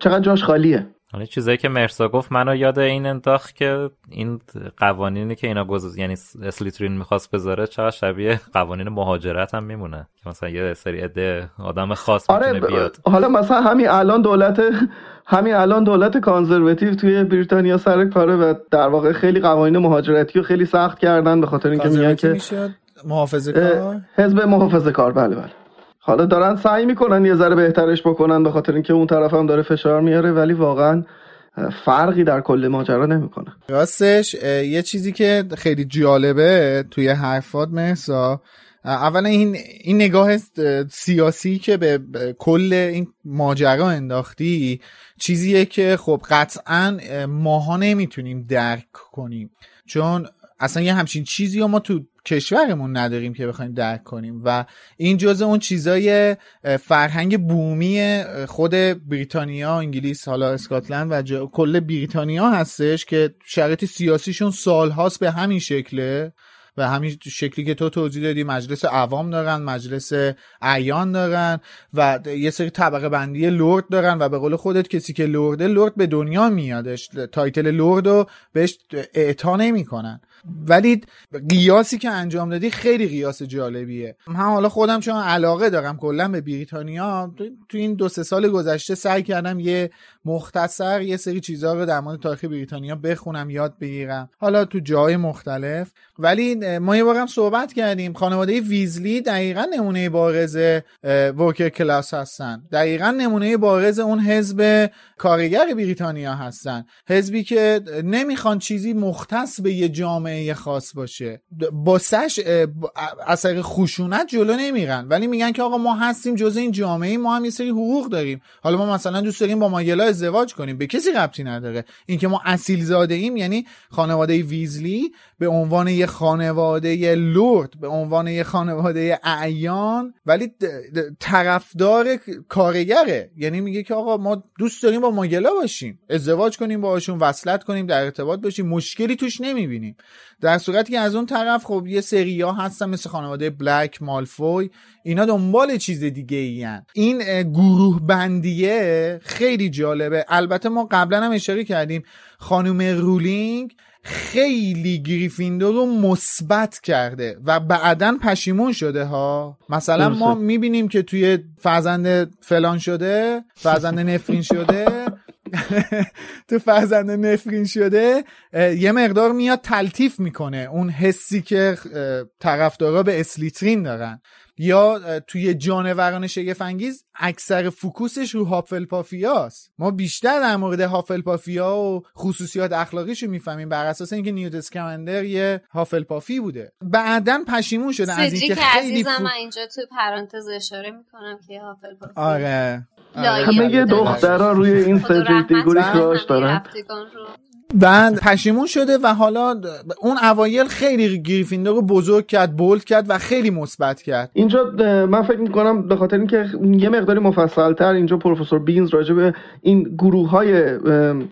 چقدر جاش خالیه. حالا چیزایی که مرسا گفت منو یاد این انداخت که این قوانینی که اینا گذاشت یعنی اسلیترین می‌خواست بذاره چقدر شبیه قوانین مهاجرت هم میمونه. که مثلا یه سری عده آدم خاص آره می‌تونه بیاد. حالا مثلا همین الان دولت همین الان دولت کانزرواتیو توی بریتانیا سر کاره و در واقع خیلی قوانین مهاجرتی رو خیلی سخت کردن به خاطر اینکه میگن که محافظه کار حزب محافظه کار بله بله. حالا دارن سعی می‌کنن یه ذره بهترش بکنن به خاطر اینکه اون طرف هم داره فشار میاره ولی واقعا فرقی در کل ماجرا نمی‌کنه. راستش یه چیزی که خیلی جالبه توی حرفات محسا اولا این این نگاه سیاسی که به کل این ماجرا انداختی چیزیه که خب قطعا ماها نمی‌تونیم درک کنیم. چون اصلا یه همچین چیزی رو ما تو کشورمون نداریم که بخوایم درک کنیم. و این جزء اون چیزای فرهنگ بومی خود بریتانیا انگلیس حالا اسکاتلند و کل بریتانیا هستش که شرایط سیاسیشون سالهاست به همین شکله. و همین شکلی که تو توضیح دادی مجلس عوام دارن مجلس اعیان دارن و یه سری طبقه بندی لرد دارن و به قول خودت کسی که لرده لرد به دنیا میادش. title لرد رو بهش اعطا نمی‌کنن. ولی قیاسی که انجام دادی خیلی قیاس جالبیه. هم حالا خودم چون علاقه دارم کلا به بریتانیا تو این دو سه سال گذشته سعی کردم یه مختصر یه سری چیزها رو در مورد تاریخ بریتانیا بخونم یاد بگیرم. حالا تو جای مختلف. ولی ما یه بارم صحبت کردیم. خانواده ویزلی دقیقا نمونه بارز ورکر کلاس هستن. دقیقا نمونه بارز اون حزب کارگر بریتانیا هستن. حزبی که نمی‌خوان چیزی مختص به یه جامعه خاص باشه. با سش اثر خشونت جلو نمیرن. ولی میگن که آقا ما هستیم جز این جامعه ما هم یه سری حقوق داریم. حالا ما مثلا دوست داریم با ماگلا ازدواج کنیم. به کسی ربطی نداره. اینکه ما اصیل زاده ایم یعنی خانواده ویزلی به عنوان یه خانواده لورد به عنوان یه خانواده اعیان ولی طرفدار کارگره. یعنی میگه که آقا ما دوست داریم با ماگلا باشیم ازدواج کنیم باهاشون وصلت کنیم در ارتباط باشیم مشکلی توش نمی‌بینیم. در صورتی که از اون طرف خب یه سری ها هستن مثل خانواده بلک مالفوی اینا دنبال چیز دیگه این این گروه بندیه خیلی جالبه. البته ما قبلا هم اشاره کردیم خانم رولینگ خیلی گریفیندور رو مثبت کرده و بعدا پشیمون شده ها. مثلا ما می‌بینیم که توی فرزند فلان شده فرزند نفرین شده. تو فرزند نفرین شده یه مقدار میاد تلطیف می‌کنه. اون حسی که طرفدارا به اسلیترین دارن. یا توی جانوران شگفت‌انگیز اکثر focus ش رو هافلپافیاست ما بیشتر در مورد هافلپافیا و خصوصیات اخلاقیش رو می‌فهمیم بر اساس اینکه نیوت اسکمندر یه هافلپافی بوده. بعدا پشیمون شده از اینکه خیلی فو... اینجا تو پرانتز اشاره می‌کنم که هافلپافی آره همه یه دخترها روی این سجل دیگوری کراش دارن. بعد پشیمون شده و حالا اون اوایل خیلی گریفیندور رو بزرگ کرد بولد کرد و خیلی مثبت کرد. اینجا من فکر می‌کنم به خاطر اینکه یه مقداری مفصل تر اینجا پروفسور بینز راجع به این گروه های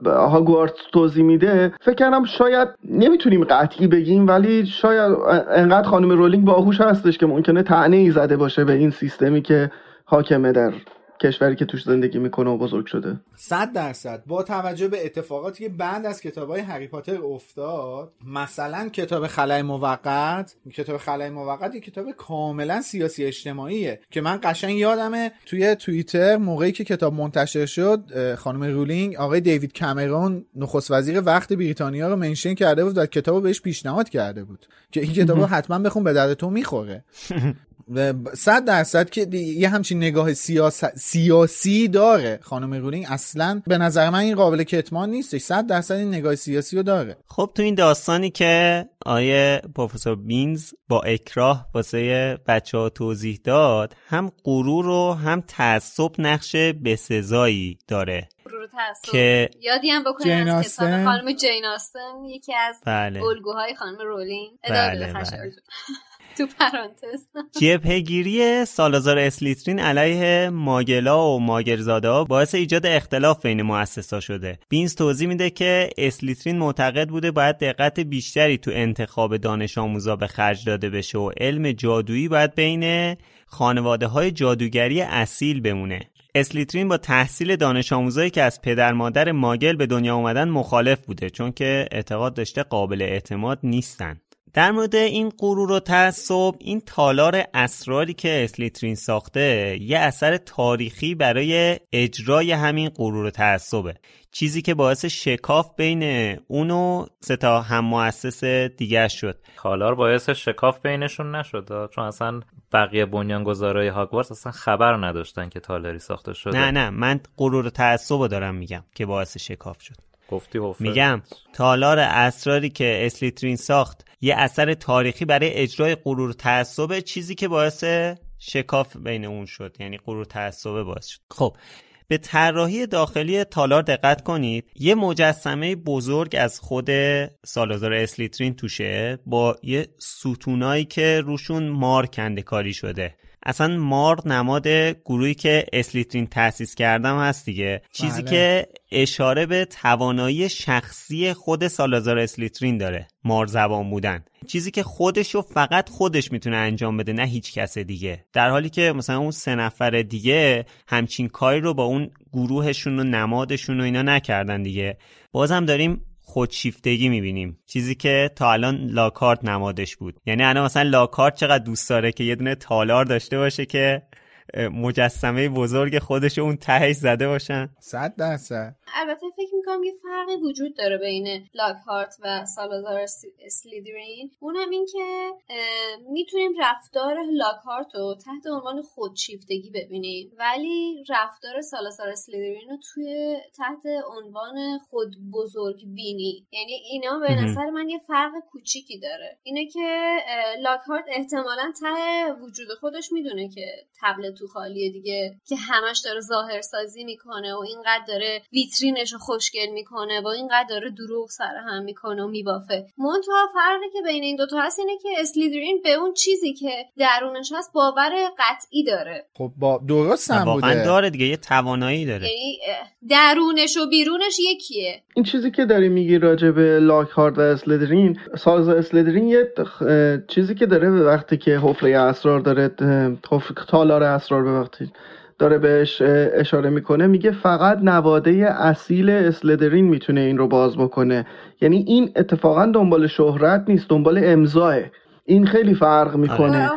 هاگوارتس توضیح میده فکر کردم شاید نمی‌تونیم قطعی بگیم ولی شاید انقدر خانم رولینگ باهوش هستش که ممکنه تعنی ای زده باشه به این سیستمی که حاکمه در کشوری که توش زندگی می‌کنه و بزرگ شده. صد درصد. با توجه به اتفاقاتی که بعد از کتاب های هری پاتر افتاد مثلا کتاب خلای موقت کتاب خلای موقت یه کتاب کاملا سیاسی اجتماعیه که من قشنگ یادمه توی توییتر موقعی که کتاب منتشر شد خانم رولینگ آقای دیوید کامرون نخست وزیر وقت بریتانیا رو منشن کرده بود و کتاب بهش پیشنهاد کرده بود که این کتاب رو حتما بخون به درد تو می‌خوره. صد درصد که یه همچین نگاه سیاس... سیاسی داره خانم رولینگ. اصلا به نظر من این قابل کتمان نیستش. صد درصد این نگاه سیاسی رو داره. خب تو این داستانی که آیه پروفسور بینز با اکراه واسه بچه ها توضیح داد هم غرور و هم تعصب نقش بسزایی داره. که یادی هم بکنیم از کتاب خانم جین آستن یکی از بله. الگوهای خانم رولینگ. بله بله. تو پرانتز. جبهگیری سالازار اسلیترین علیه ماگلا و ماگرزاده باعث ایجاد اختلاف بین مؤسسا شده. بینز توضیح میده که اسلیترین معتقد بوده باید دقت بیشتری تو انتخاب دانش آموزا به خرج داده بشه و علم جادویی باید بین خانواده های جادوگری اصیل بمونه. اسلیترین با تحصیل دانش آموزایی که از پدر مادر ماگل به دنیا اومدن مخالف بوده چون که اعتقاد داشته قابل اعتماد نیستن. در مورد این غرور و تعصب این تالار اسراری که اسلیترین ساخته یه اثر تاریخی برای اجرای همین غرور و تعصبه. چیزی که باعث شکاف بین اون و سه تا هم مؤسس دیگه شد. تالار باعث شکاف بینشون نشد چون اصلا بقیه بنیانگذارای هاگوارتس اصلا خبر نداشتن که تالاری ساخته شده. نه نه من غرور و تعصب دارم میگم که باعث شکاف شد. گفتی میگم تالار اسراری که اسلیترین ساخت یه اثر تاریخی برای اجرای غرور تعصب چیزی که باعث شکاف بین اون شد یعنی غرور تعصب باعث شد. خب به طراحی داخلی تالار دقت کنید. یه مجسمه بزرگ از خود سالازار اسلیترین توشه با یه ستونایی که روشون مار کاری شده. اصلا مار نماد گروهی که اسلیترین تأسیس کردم هست دیگه. چیزی بله. که اشاره به توانایی شخصی خود سالازار اسلیترین داره مار زبان بودن. چیزی که خودشو فقط خودش می‌تونه انجام بده نه هیچ کس دیگه. در حالی که مثلا اون سه نفر دیگه همچین کاری رو با اون گروهشون و نمادشون و اینا نکردن دیگه. بازم داریم خودشیفتگی می‌بینیم. چیزی که تا الان لاکارت نمادش بود. یعنی الان مثلا لاکارت چقدر دوست داره که یه دونه تالار داشته باشه که مجسمه بزرگ خودش اون تهش زده باشن؟ صد درصد. البته فکر می‌کنم یه فرقی وجود داره بین لاکهارت و سالازار سلیدرین. اونم این که می‌تونیم رفتار لاکهارت رو تحت عنوان خودشیفتگی ببینیم. ولی رفتار سالازار سلیدرین رو توی تحت عنوان خود بزرگ بینی یعنی اینا به نظر من یه فرق کوچیکی داره. اینه که لاکهارت احتمالا ته وجود خودش می‌دونه که تبلت تو خالیه دیگه که همش داره ظاهر سازی می‌کنه و اینقدر داره ویترینش رو خوشگل می‌کنه و اینقدر داره دروغ سر هم می‌کنه و میبافه. منتها فرقی که بین این دوتا هست اینه که اسلیدرین به اون چیزی که درونش هست باور قطعی داره. خب با درست هم بوده. داره دیگه یه توانایی داره. یعنی درونش و بیرونش یکیه. این چیزی که داری میگی راجع به لاکهارد و اسلیدرین ساز اسلیدرین یه چیزی که داره به وقتی که حفره اسرار داره تالار اسرار به وقتی داره بهش اشاره می‌کنه میگه فقط نواده اصیل اسلدرین می‌تونه این رو باز بکنه. یعنی این اتفاقا دنبال شهرت نیست دنبال امضاه. این خیلی فرق می‌کنه.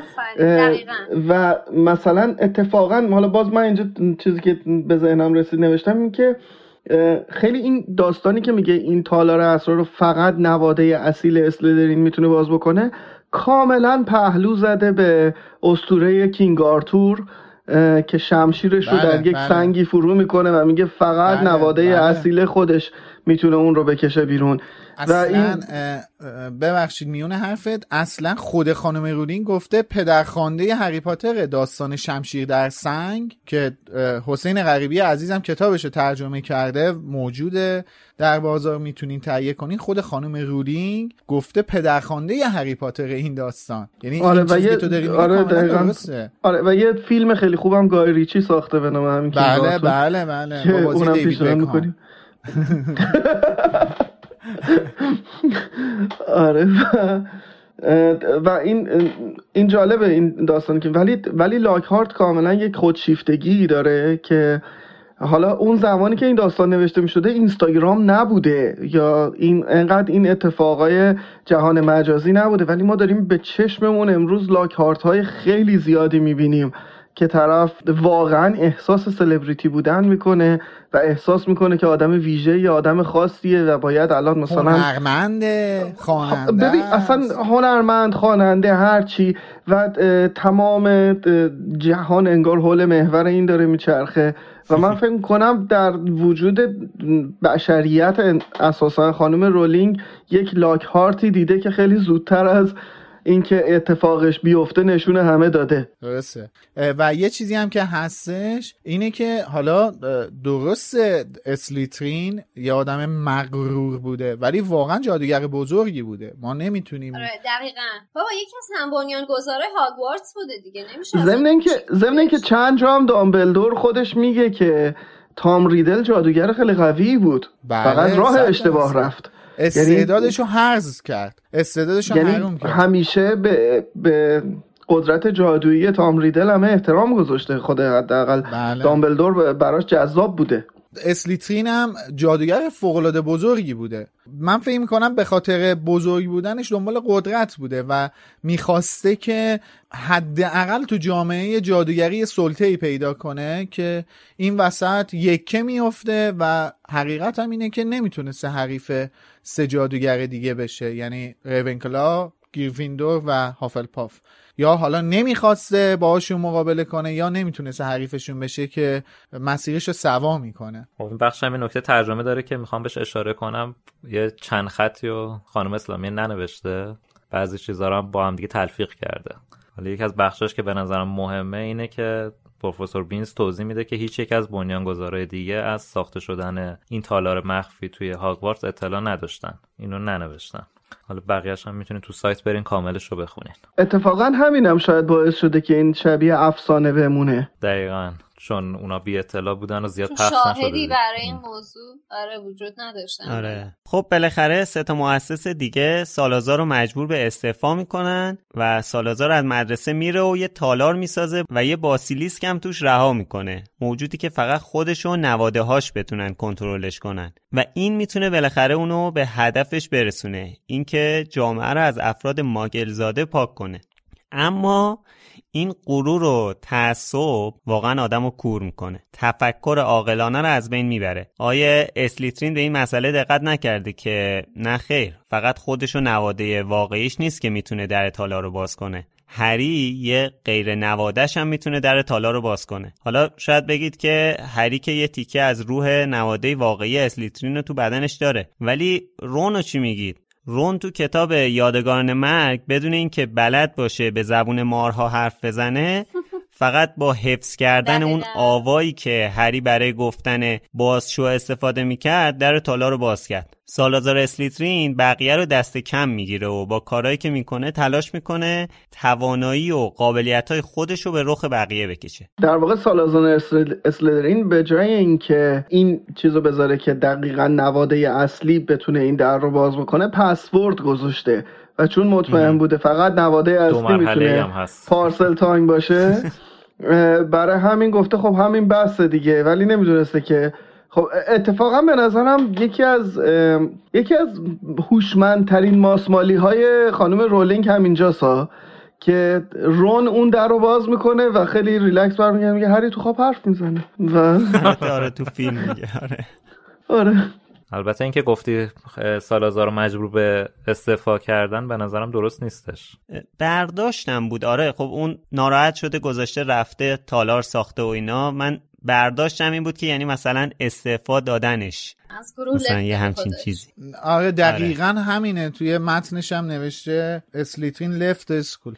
و مثلا اتفاقا حالا باز من اینجا چیزی که به ذهنم رسید نوشتم این که خیلی این داستانی که میگه این تالار اسرار رو فقط نواده اصیل اسلدرین می‌تونه باز بکنه کاملا پهلو زده به اسطوره King Arthur. که شمشیرش رو در یک بله. سنگی فرو می‌کنه و میگه فقط بله، نواده بله. اصیل خودش می‌تونه اون رو بکشه بیرون اصلا این... ببخشید میون حرفت اصلا خود خانم رولینگ گفته پدرخوانده هری پاتر داستان شمشیر در سنگ که حسین غریبی عزیزم کتابش رو ترجمه کرده موجوده در بازار می‌تونین تهیه کنین. خود خانم رولینگ گفته پدرخوانده هری پاتر این داستان. یعنی آره این و یه... تو آره, آره و یه فیلم خیلی خوبم گای ریچی ساخته به نام همین بله بله بله, بله. اونم پیشنهاد آره و این این جالبه این داستان که ولی ولی لاک هارت کاملا یک خودشیفتگی داره که حالا اون زمانی که این داستان نوشته می شده اینستاگرام نبوده یا این انقدر این اتفاقای جهان مجازی نبوده. ولی ما داریم به چشممون امروز لاک هارت های خیلی زیادی می‌بینیم. که طرف واقعا احساس سلبریتی بودن می‌کنه و احساس می‌کنه که آدم ویژه یا آدم خاصیه و باید الان مثلا هنرمند خواننده ببین اصلا هنرمند خواننده هرچی و تمام جهان انگار حول محور این داره میچرخه. و من فکر کنم در وجود بشریت اساسا خانم رولینگ یک لاک هارتی دیده که خیلی زودتر از اینکه اتفاقش بیفته نشونه همه داده. درسته. و یه چیزی هم که هستش اینه که حالا درست اسلیترین یه آدم مغرور بوده ولی واقعا جادوگر بزرگی بوده. ما نمی‌تونیم آره دقیقا. بابا یکی از هم بنیان گذاره هاگوارتس بوده دیگه نمیشه ضمن اینکه ضمن اینکه چند جا هم دامبلدور خودش میگه که تام ریدل جادوگر خیلی قوی بود. بله فقط راه اشتباه رفت. استعدادشو حرز کرد. استعدادشو یعنی حروم کرد. همیشه به, به قدرت جادویی تام ریدل همه احترام گذاشته خود حداقل بله. دامبلدور براش جذاب بوده. اسلیترین هم جادوگر فوقالعاده بزرگی بوده. من فکر می‌کنم به خاطر بزرگ بودنش دنبال قدرت بوده و می‌خواسته که حداقل تو جامعه جادوگری سلطه ای پیدا کنه که این وسط یکه میفته و حقیقت هم اینه که نمی‌تونسته حریف سه جادوگر دیگه بشه. یعنی ریونکلا گیرفیندور و هافلپاف یا حالا نمی‌خواسته باهاشون مقابله کنه یا نمی‌تونسته حریفشون بشه که مسیرش رو سوا می‌کنه. خب بخش هم نکته ترجمه داره که می‌خوام بهش اشاره کنم. یه چند خطی و خانم اسلامی ننوشته. بعضی چیزا رو با هم دیگه تلفیق کرده. حالا یکی از بخشاش که به نظرم مهمه اینه که پروفسور بینز توضیح میده که هیچ یک از بنیانگذارای دیگه از ساخته شدن این تالار مخفی توی هاگوارتس اطلاع نداشتن. اینو ننوشتن. حالا بقیهش هم می‌تونید تو سایت برین کاملش رو بخونین. اتفاقا همینم شاید باعث شده که این شبیه افسانه بمونه. دقیقا. چون اونا بی اطلاع بودن و زیاد پخش نشده شاهدی برای این موضوع آره وجود نداشتن. آره. خب بالاخره سه تا مؤسس دیگه سالازار رو مجبور به استعفا می‌کنن و سالازار از مدرسه میره و یه تالار می‌سازه و یه باسیلیسک هم توش رها می‌کنه. موجودی که فقط خودش و نواده هاش بتونن کنترلش کنن. و این می‌تونه بالاخره اونو به هدفش برسونه. اینکه جامعه رو از افراد ماگلزاده پاک کنه. اما این غرور و تعصب واقعا آدم رو کور می‌کنه. تفکر عاقلانه رو از بین می‌بره. آیا اسلیترین به این مسئله دقت نکرده که نه خیر فقط خودش و نواده واقعیش نیست که می‌تونه در تالا رو باز کنه. هری یه غیر نوادش هم می‌تونه در تالا رو باز کنه. حالا شاید بگید که هری که یه تیکه از روح نواده واقعی اسلیترین رو تو بدنش داره. ولی رونو چی میگید؟ رون تو کتاب یادگاران مرگ بدون اینکه بلد باشه به زبون مارها حرف بزنه فقط با حفظ کردن اون آوایی که هری برای گفتن بازشو استفاده می‌کرد در تالار رو باز کرد. سالازار اسلیترین بقیه رو دست کم می‌گیره و با کارهایی که می‌کنه تلاش می‌کنه توانایی و قابلیت های خودش رو به رخ بقیه بکشه. در واقع سالازار اسلیترین به جای اینکه این چیزو بذاره که دقیقا نواده اصلی بتونه این در رو باز بکنه پسورد گذاشته. و چون مطمئن بوده فقط نواده اصلی می‌تونه پارسل تایم باشه برای همین گفته خب همین بسته دیگه ولی نمی‌دونسته که خب اتفاقا به نظرم یکی از یکی از هوشمندترین ماسمالی های خانم رولینگ همینجا سا که رون اون در رو باز می‌کنه و خیلی ریلکس برمیگرده میگه هری تو خواب حرف می‌زنه. و آره تو فیلم میگه آره. آره. البته اینکه گفتی سالازار رو مجبور به استعفا کردن به نظرم درست نیستش. برداشتم بود. آره خب اون ناراحت شده گذاشته رفته تالار ساخته و اینا. من برداشتم این بود که یعنی مثلا استعفا دادنش. از گروه مثلا یه همچین چیزی. آره دقیقا آره. همینه. توی متنش هم نوشته اسلیترین لفت اسکول.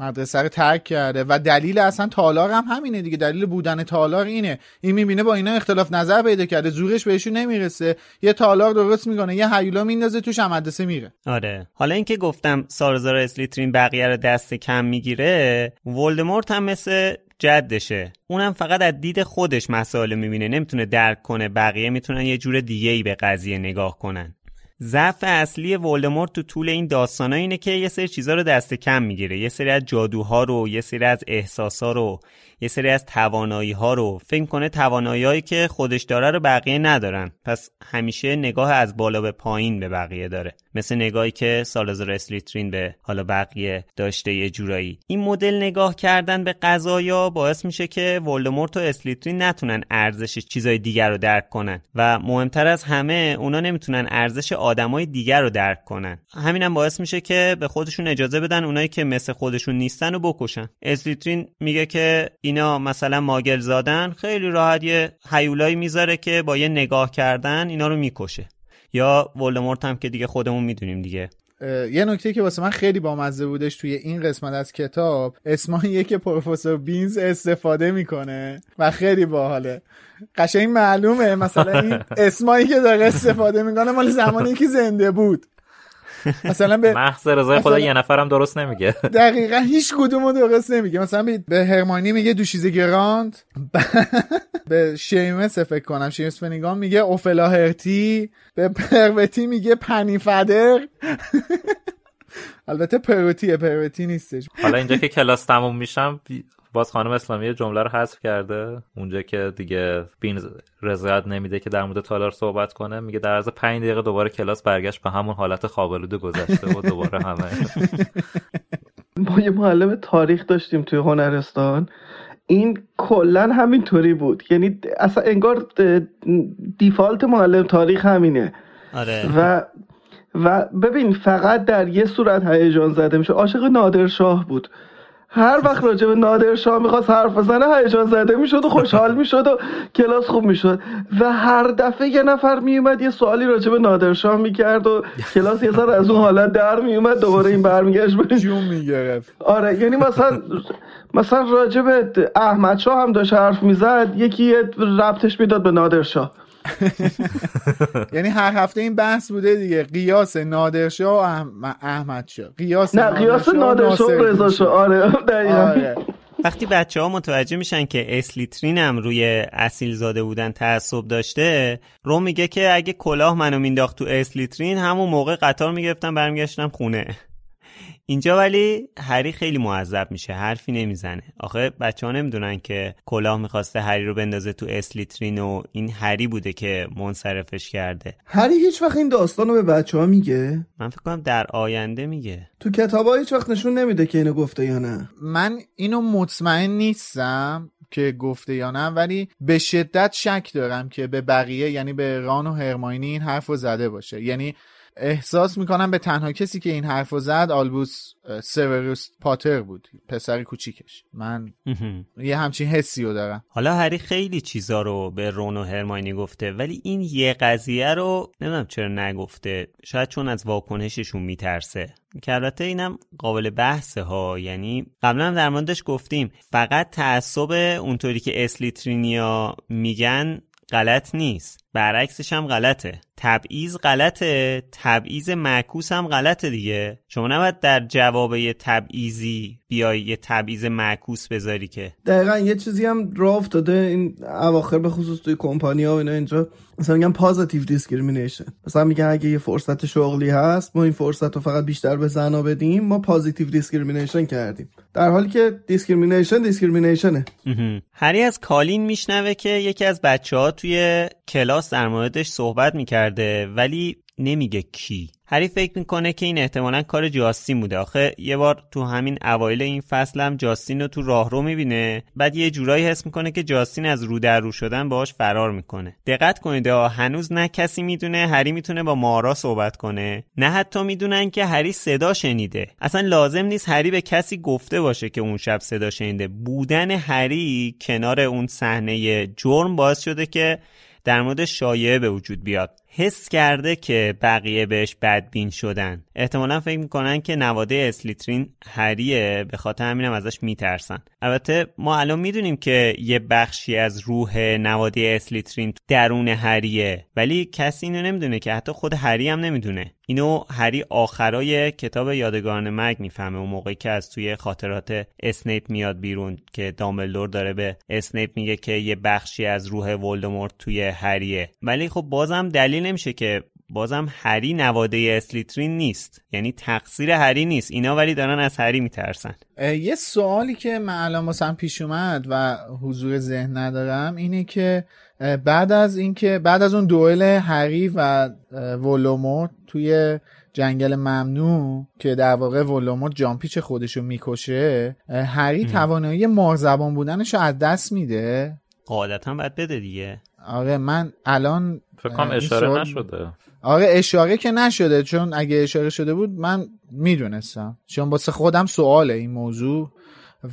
مدرسه رو ترک کرده. و دلیل اصلا تالار هم همینه دیگه. دلیل بودن تالار اینه. این می‌بینه با اینا اختلاف نظر پیدا کرده. زورش بهشون نمی‌رسه. یه تالار درست می‌کنه. یه هیولا میندازه توش هم مدرسه میره. آره. حالا اینکه گفتم سارزار اسلیترین بقیه رو دست کم می‌گیره ولدمورت هم مثل جدشه. اونم فقط از دید خودش مسائل می‌بینه. نمی‌تونه درک کنه بقیه. می‌تونن یه جور دیگه ای به قضیه نگاه کنن. ضعف اصلی ولدمورت تو طول این داستانا اینه که یه سری چیزا رو دست کم می‌گیره. یه سری از جادوها رو یه سری از احساسا رو یه سری از توانایی ها رو. فکر کنه توانایی که خودش داره رو بقیه ندارن. پس همیشه نگاه از بالا به پایین به بقیه داره. مثل نگاهی که سالازار اسلیترین به حالا بقیه داشته یه جورایی. این مدل نگاه کردن به قضایا باعث میشه که ولدمورت و اسلیترین نتونن ارزش چیزای دیگر رو درک کنن و مهمتر از همه اونا نمی‌تونن ارزش آدمای دیگر رو درک کنن. همینم باعث میشه که به خودشون اجازه بدن اونایی که مثل خودشون نیستن و بکشن. اسلیترین میگه که اینا مثلا ماگل زادن خیلی راحت یه حیولایی می‌ذاره که با یه نگاه کردن اینا رو می‌کشه. یا ولدمورت هم که دیگه خودمون می‌دونیم دیگه. یه نکته که واسه من خیلی بامزه بودش توی این قسمت از کتاب اسماییه که پروفسور بینز استفاده می‌کنه و خیلی باحاله. قشنگ معلومه مثلا این اسمایی که داره استفاده می‌کنه مال زمانی که زنده بود. مثلا به محض رضای خدا یه نفرم درست نمیگه. دقیقا هیچ کدومو درست نمیگه. مثلا به هرمانی میگه دوشیزه گراند. به شیمس فکر کنم. شیمس فنیگان میگه اوفلا هرتی. به پروتی میگه پنیفدر البته پروتیه پروتی نیستش. حالا اینجا که کلاس تموم میشم باز خانم اسلامی جمله رو حذف کرده. اونجا که دیگه بین رضایت نمیده که در مورد تالار صحبت کنه میگه در عرض 5 دقیقه دوباره کلاس برگشت به همون حالت خوابالود گذشته و دوباره همه. ما یه معلم تاریخ داشتیم توی هنرستان. این کلا همینطوری بود. یعنی اصلا انگار دیفالت معلم تاریخ همینه. آره. و و ببین فقط در یه صورت هیجان زده میشه. عاشق نادرشاه بود. هر وقت راجع به نادر شاه می‌خواست حرف بزنه هیجان زده می‌شد و خوشحال می‌شد و کلاس خوب می‌شد. و هر دفعه یه نفر میومد یه سوالی راجع به نادر شاه می‌کرد و کلاس یه سر از اون حالت در میومد دوباره این برمیگشت به جون می‌گرفت. آره یعنی مثلا مثلا راجع به احمد شاه هم داشت حرف می‌زد یکی ربطش می‌داد به نادر شاه. یعنی هر هفته این بحث بوده دیگه. قیاس نادرشاه و احمد شاه. قیاس نه قیاس نادرشاه و رضا شاه. آره آره. وقتی بچه ها متوجه میشن که اسلیترین هم روی اصیل زاده بودن تعصب داشته رو میگه که اگه کلاه منو مینداخت تو اسلیترین همون موقع قطار می‌گرفتم برمیگشتم خونه. اینجا ولی هری خیلی معذب میشه حرفی نمی‌زنه. آخه بچه ها نمی‌دونن که کلاه می‌خواسته هری رو بندازه تو اسلیترین و این هری بوده که منصرفش کرده. هری هیچ وقت این داستان رو به بچه ها میگه؟ من فکر کنم در آینده میگه. تو کتاب هیچ وقت نشون نمیده که اینو گفته یا نه. من اینو مطمئن نیستم که گفته یا نه ولی به شدت شک دارم که به بقیه یعنی به ران و هرماینی این حرف رو زده باشه. یعنی احساس می‌کنم به تنها کسی که این حرف زد آلبوس سیوروس پاتر بود پسر کوچیکش. من یه همچین حسی رو دارم. حالا هری خیلی چیزا رو به رون و هرماینی گفته ولی این یه قضیه رو نمی‌دونم چرا نگفته. شاید چون از واکنششون میترسه. که البته اینم قابل بحثه ها یعنی قبلا در موردش گفتیم فقط تعصب اونطوری که اسلیترینیا میگن غلط نیست. برعکسش هم غلطه. تبعیض غلطه. تبعیض معکوس هم غلطه دیگه. شما نباید در جواب یه تبعیضی بیای یه تبعیض معکوس بذاری که. دقیقا یه چیزی هم راه افتاده. این اواخر به خصوص توی کمپانی ها و اینا اینجا. مثلا میگن positive discrimination مثلا میگن اگه یه فرصت شغلی هست ما این فرصت رو فقط بیشتر به زنا بدیم ما positive discrimination کردیم. در حالی که discrimination discrimination ه هری از کالین میشنوه که یکی از بچه ها توی کلاس در موردش صحبت می‌کرده ولی نمیگه کی. هری فکر می‌کنه که این احتمالا کار جاستین بوده. آخه یه بار تو همین اوایل این فصل هم جاستین رو تو راهرو می‌بینه بعد یه جورایی حس می‌کنه که جاستین از رو در رو شدن باهاش فرار می‌کنه. دقت کنید هنوز نه کسی می‌دونه هری می‌تونه با مارا صحبت کنه. نه حتی می‌دونن که هری صدا شنیده. اصلا لازم نیست هری به کسی گفته باشه که اون شب صدا شنیده. بودن هری کنار اون صحنه جرم باعث شده که در مورد شایعه به وجود بیاد. حس کرده که بقیه بهش بدبین شدن. احتمالا فکر می‌کنن که نواده اسلیترین هریه به خاطر همینم ازش میترسن. البته ما الان می‌دونیم که یه بخشی از روح نواده اسلیترین درون هریه ولی کسی اینو نمی‌دونه که حتی خود هری هم نمی‌دونه. اینو هری آخرای کتاب یادگاران مرگ می‌فهمه اون موقعی که از توی خاطرات اسنیپ میاد بیرون که دامبلدور داره به اسنیپ میگه که یه بخشی از روح ولدمورت توی هریه ولی خب بازم دلیل نمیشه که بازم هری نواده اسلیترین نیست. یعنی تقصیر هری نیست. اینا ولی دارن از هری میترسن. یه سوالی که من الان واسم پیش اومد و حضور ذهن ندارم اینه که بعد از اینکه بعد از اون دوئل هری و ولومورت توی جنگل ممنوع که در واقع ولومورت جامپیچ خودشو می‌کشه هری توانایی مارزبان بودنشو از دست میده. قاعدتا باید بده دیگه. آره من الان فکر کنم اشاره سوال... نشده. آره اشاره که نشده چون اگه اشاره شده بود من می‌دونستم. چون واسه خودم سواله این موضوع.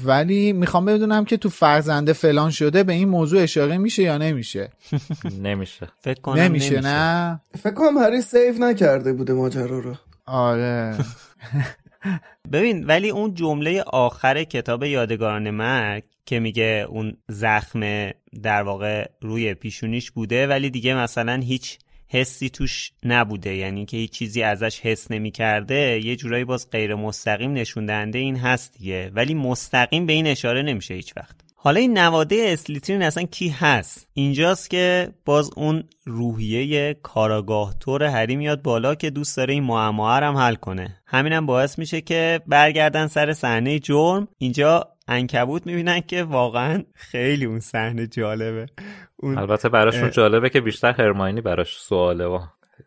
ولی می‌خوام بدونم که تو فرزنده فلان شده به این موضوع اشاره میشه یا نمیشه. نمیشه. فکر کنم نمیشه, نمیشه. نه؟ فکر کنم هری سیف نکرده بوده ماجرا رو. آره. ببین ولی اون جمله آخر کتاب یادگاران مرگ که میگه اون زخم در واقع روی پیشونیش بوده ولی دیگه مثلا هیچ حسی توش نبوده. یعنی که هیچ چیزی ازش حس نمی‌کرده یه جورایی باز غیر مستقیم نشون دهنده این هست دیگه. ولی مستقیم به این اشاره نمیشه هیچ وقت. حالا این نواده اسلیترین اصلا کی هست؟ اینجاست که باز اون روحیه کاراگاه طور هری میاد بالا که دوست داره این معما هم حل کنه. همینم باعث میشه که برگردن سر صحنه جرم. اینجا انکبوت می‌بینن که واقعا خیلی اون صحنه جالبه. اون... البته براشون جالبه که بیشتر هرماینی براش سواله و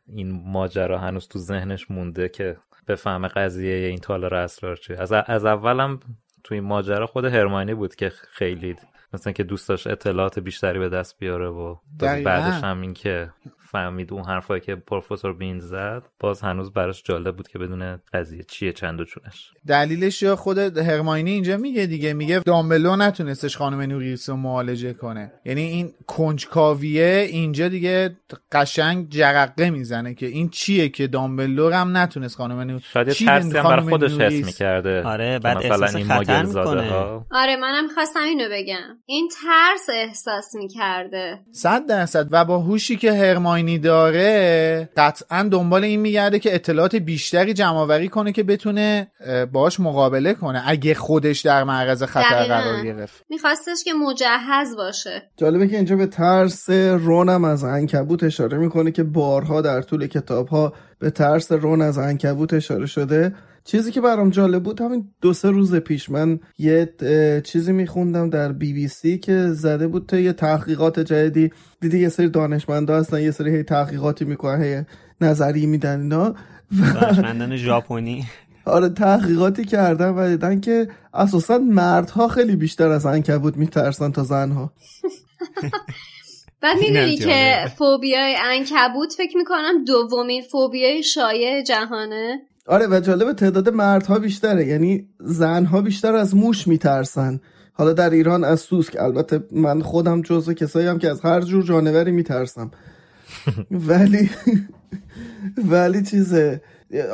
این ماجرا هنوز تو ذهنش مونده که بفهمه قضیه این تالار اسرار چیه. از, از اولم تو این ماجرا خود هرماینی بود که خیلی مثلا که دوست داشت اطلاعات بیشتری به دست بیاره و بعدش هم این که فهمید اون حرفایی که پروفسور بین زد باز هنوز براش جالب بود که بدون قضیه چیه چند و چونش. دلیلش یا خود هرماینی اینجا میگه دیگه میگه دامبلو نتونستش خانم نوریس رو معالجه کنه. یعنی این کنجکاویه اینجا دیگه قشنگ جرقه می‌زنه که این چیه که دامبلو هم نتونست خانم نوریس شاید ترسی هم برای خودش حس می‌کرده. آره بعد مثلا این خطر می‌کنه. ها. آره منم خواستم اینو بگم. این ترس احساس می‌کرده. صد درصد. و با هوشی که هرماینی آینی داره قطعا دنبال این میگرده که اطلاعات بیشتری جمع کنه که بتونه باش مقابله کنه اگه خودش در معرض خطر قرار گرفت. میخواستش که مجهز باشه. جالبه که اینجا به ترس رونم از عنکبوت اشاره می‌کنه که بارها در طول کتاب ها به ترس رون از عنکبوت اشاره شده. چیزی که برام جالب بود همین دو سه روز پیش من یه چیزی میخوندم در بی بی سی که زده بود تا یه تحقیقات جدیدی. دیدی یه سری دانشمندا هستن یه سری هی تحقیقاتی می‌کنن هی نظری میدن اینا. دانشمندان ژاپنی. آره تحقیقاتی کردن و دیدن که اساسا مردها خیلی بیشتر از عنکبوت میترسن تا زنها. بعد می‌دونی که فوبیای انکبوت فکر می‌کنم دومین فوبیای شایع جهانه. آره و جالب تعداد مردها بیشتره. یعنی زنها بیشتر از موش میترسن. حالا در ایران از سوسک البته من خودم جزو کسایی هم که از هر جور جانوری میترسم. ولی ولی چیزه.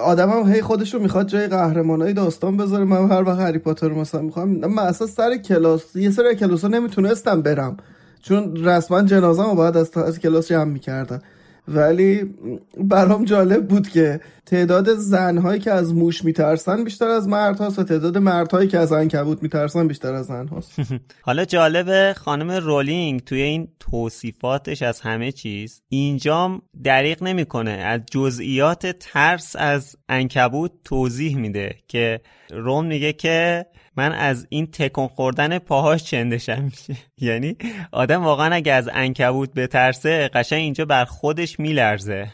آدم هم هی خودش رو می‌خواد جای قهرمانای داستان بذاره. من هر وقت هری پاتر رو مثلا می‌خوام من اصلا سر کلاس یه سری کلاس ها نمی‌تونستم برم. چون رسما جنازه رو باید از, از کلاس جمع می‌کردن. ولی برام جالب بود که تعداد زنهایی که از موش میترسن بیشتر از مردهاست و تعداد مردهایی که از عنکبوت میترسن بیشتر از زنهاست حالا جالب خانم رولینگ توی این توصیفاتش از همه چیز اینجام دریغ نمی‌کنه. از جزئیات ترس از انکبوت توضیح میده که روم میگه که من از این تکون خوردن پاهاش چندشم میشه. یعنی آدم واقعا اگه از انکبوت بترسه قشنگ اینجا بر خودش میلرزه.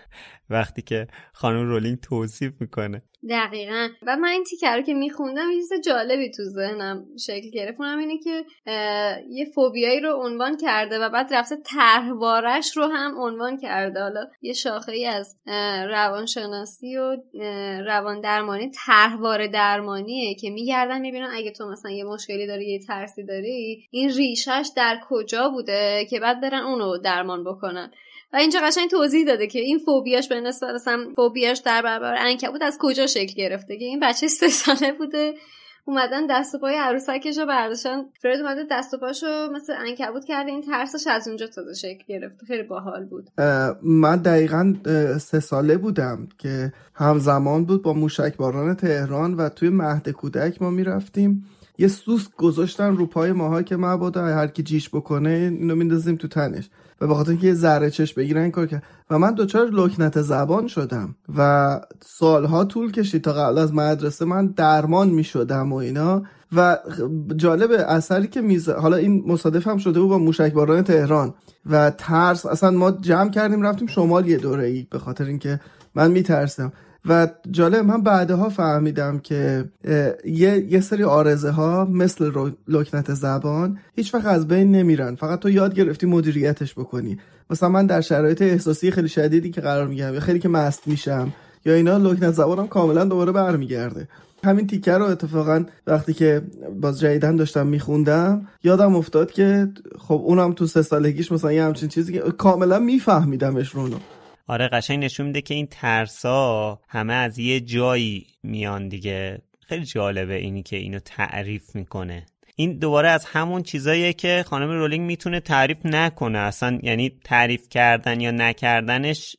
وقتی که خانم رولینگ توصیف می‌کنه. دقیقا. و من این تیکر رو که میخوندم یه چیز جالبی تو ذهنم شکل گرفت. اونم اینه که یه فوبیایی رو عنوان کرده و بعد رفته طرحوارش رو هم عنوان کرده. حالا یه شاخه ای از روانشناسی و روان درمانی طرحواره درمانیه که میگردن می‌بینن اگه تو مثلا یه مشکلی داری یه ترسی داری این ریشش در کجا بوده که بعد برن اونو درمان بکنن. و اینجا قشنگ توضیح داده که این فوبیاش به نسبت مثلا فوبیاش در برابر عنکبوت از کجا شکل گرفته؟ که این بچه سه ساله بوده اومدن دست و پای عروسکش رو برداشتن. فرید اومده دست و پاشو مثل انکبوت کرده این ترسش از اونجا تازه شکل گرفته خیلی باحال بود. من دقیقا سه ساله بودم که همزمان بود با موشک باران تهران و توی مهد کودک ما می‌رفتیم. یه سوسک گذاشتن رو پای ماها که مبادا هر کی جیش بکنه اینو میندازیم تو تنش. به خاطر اینکه ذره چش بگیرن کار کرد. و من دوچار لکنت زبان شدم. و سالها طول کشید تا قبل از مدرسه من درمان می شدم و اینا. و جالب اثری که میز حالا این مصادف هم شده بود با موشکباران تهران. و ترس اصلا ما جمع کردیم رفتیم شمال یه دوره ای به خاطر اینکه من میترسم و جالب من بعدها فهمیدم که یه, یه سری آرزه ها مثل لکنت زبان هیچ وقت از بین نمیرن. فقط تو یاد گرفتی مدیریتش بکنی. مثلا من در شرایط احساسی خیلی شدیدی که قرار میگم یا خیلی که مست میشم یا اینا لکنت زبانم کاملا دوباره برمیگرده. همین تیکه رو اتفاقا وقتی که باز جدیدن داشتم میخوندم یادم افتاد که خب اونم تو سه سالگیش مثلا یه همچین چیزی که کاملا میفهمیدمش رونو. آره قشنگ نشون میده که این ترسا همه از یه جایی میان دیگه. خیلی جالبه اینی که اینو تعریف می‌کنه. این دوباره از همون چیزاییه که خانم رولینگ می‌تونه تعریف نکنه. اصلا یعنی تعریف کردن یا نکردنش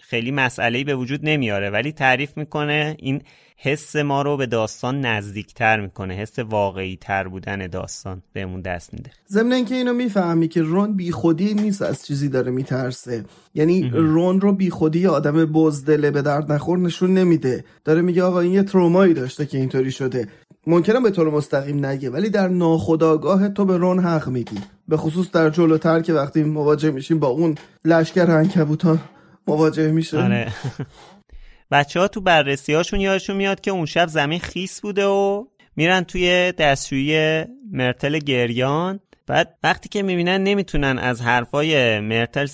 خیلی مسئله به وجود نمیاره ولی تعریف می‌کنه این حس ما رو به داستان نزدیکتر می‌کنه. حس واقعی تر بودن داستان بهمون دست میده. ضمن اینکه اینو می‌فهمی که رون بیخودی نیست از چیزی داره میترسه. یعنی رون رو بیخودی آدم بزدله به درد نخور نشون نمیده. داره میگه آقا این یه ترومایی داشته که اینطوری شده. ممکنه به طور مستقیم نگه ولی در ناخودآگاه تو به رون حق میگی. به خصوص در جلوتر که وقتی مواجه میشیم با اون لشکر عنکبوتا مواجه میشه آره. بچه ها تو بررسی هاشون یادشون میاد که اون شب زمین خیس بوده و میرن توی دستشویی مرتل گریان. بعد وقتی که می‌بینن نمی‌تونن از حرفای مرتل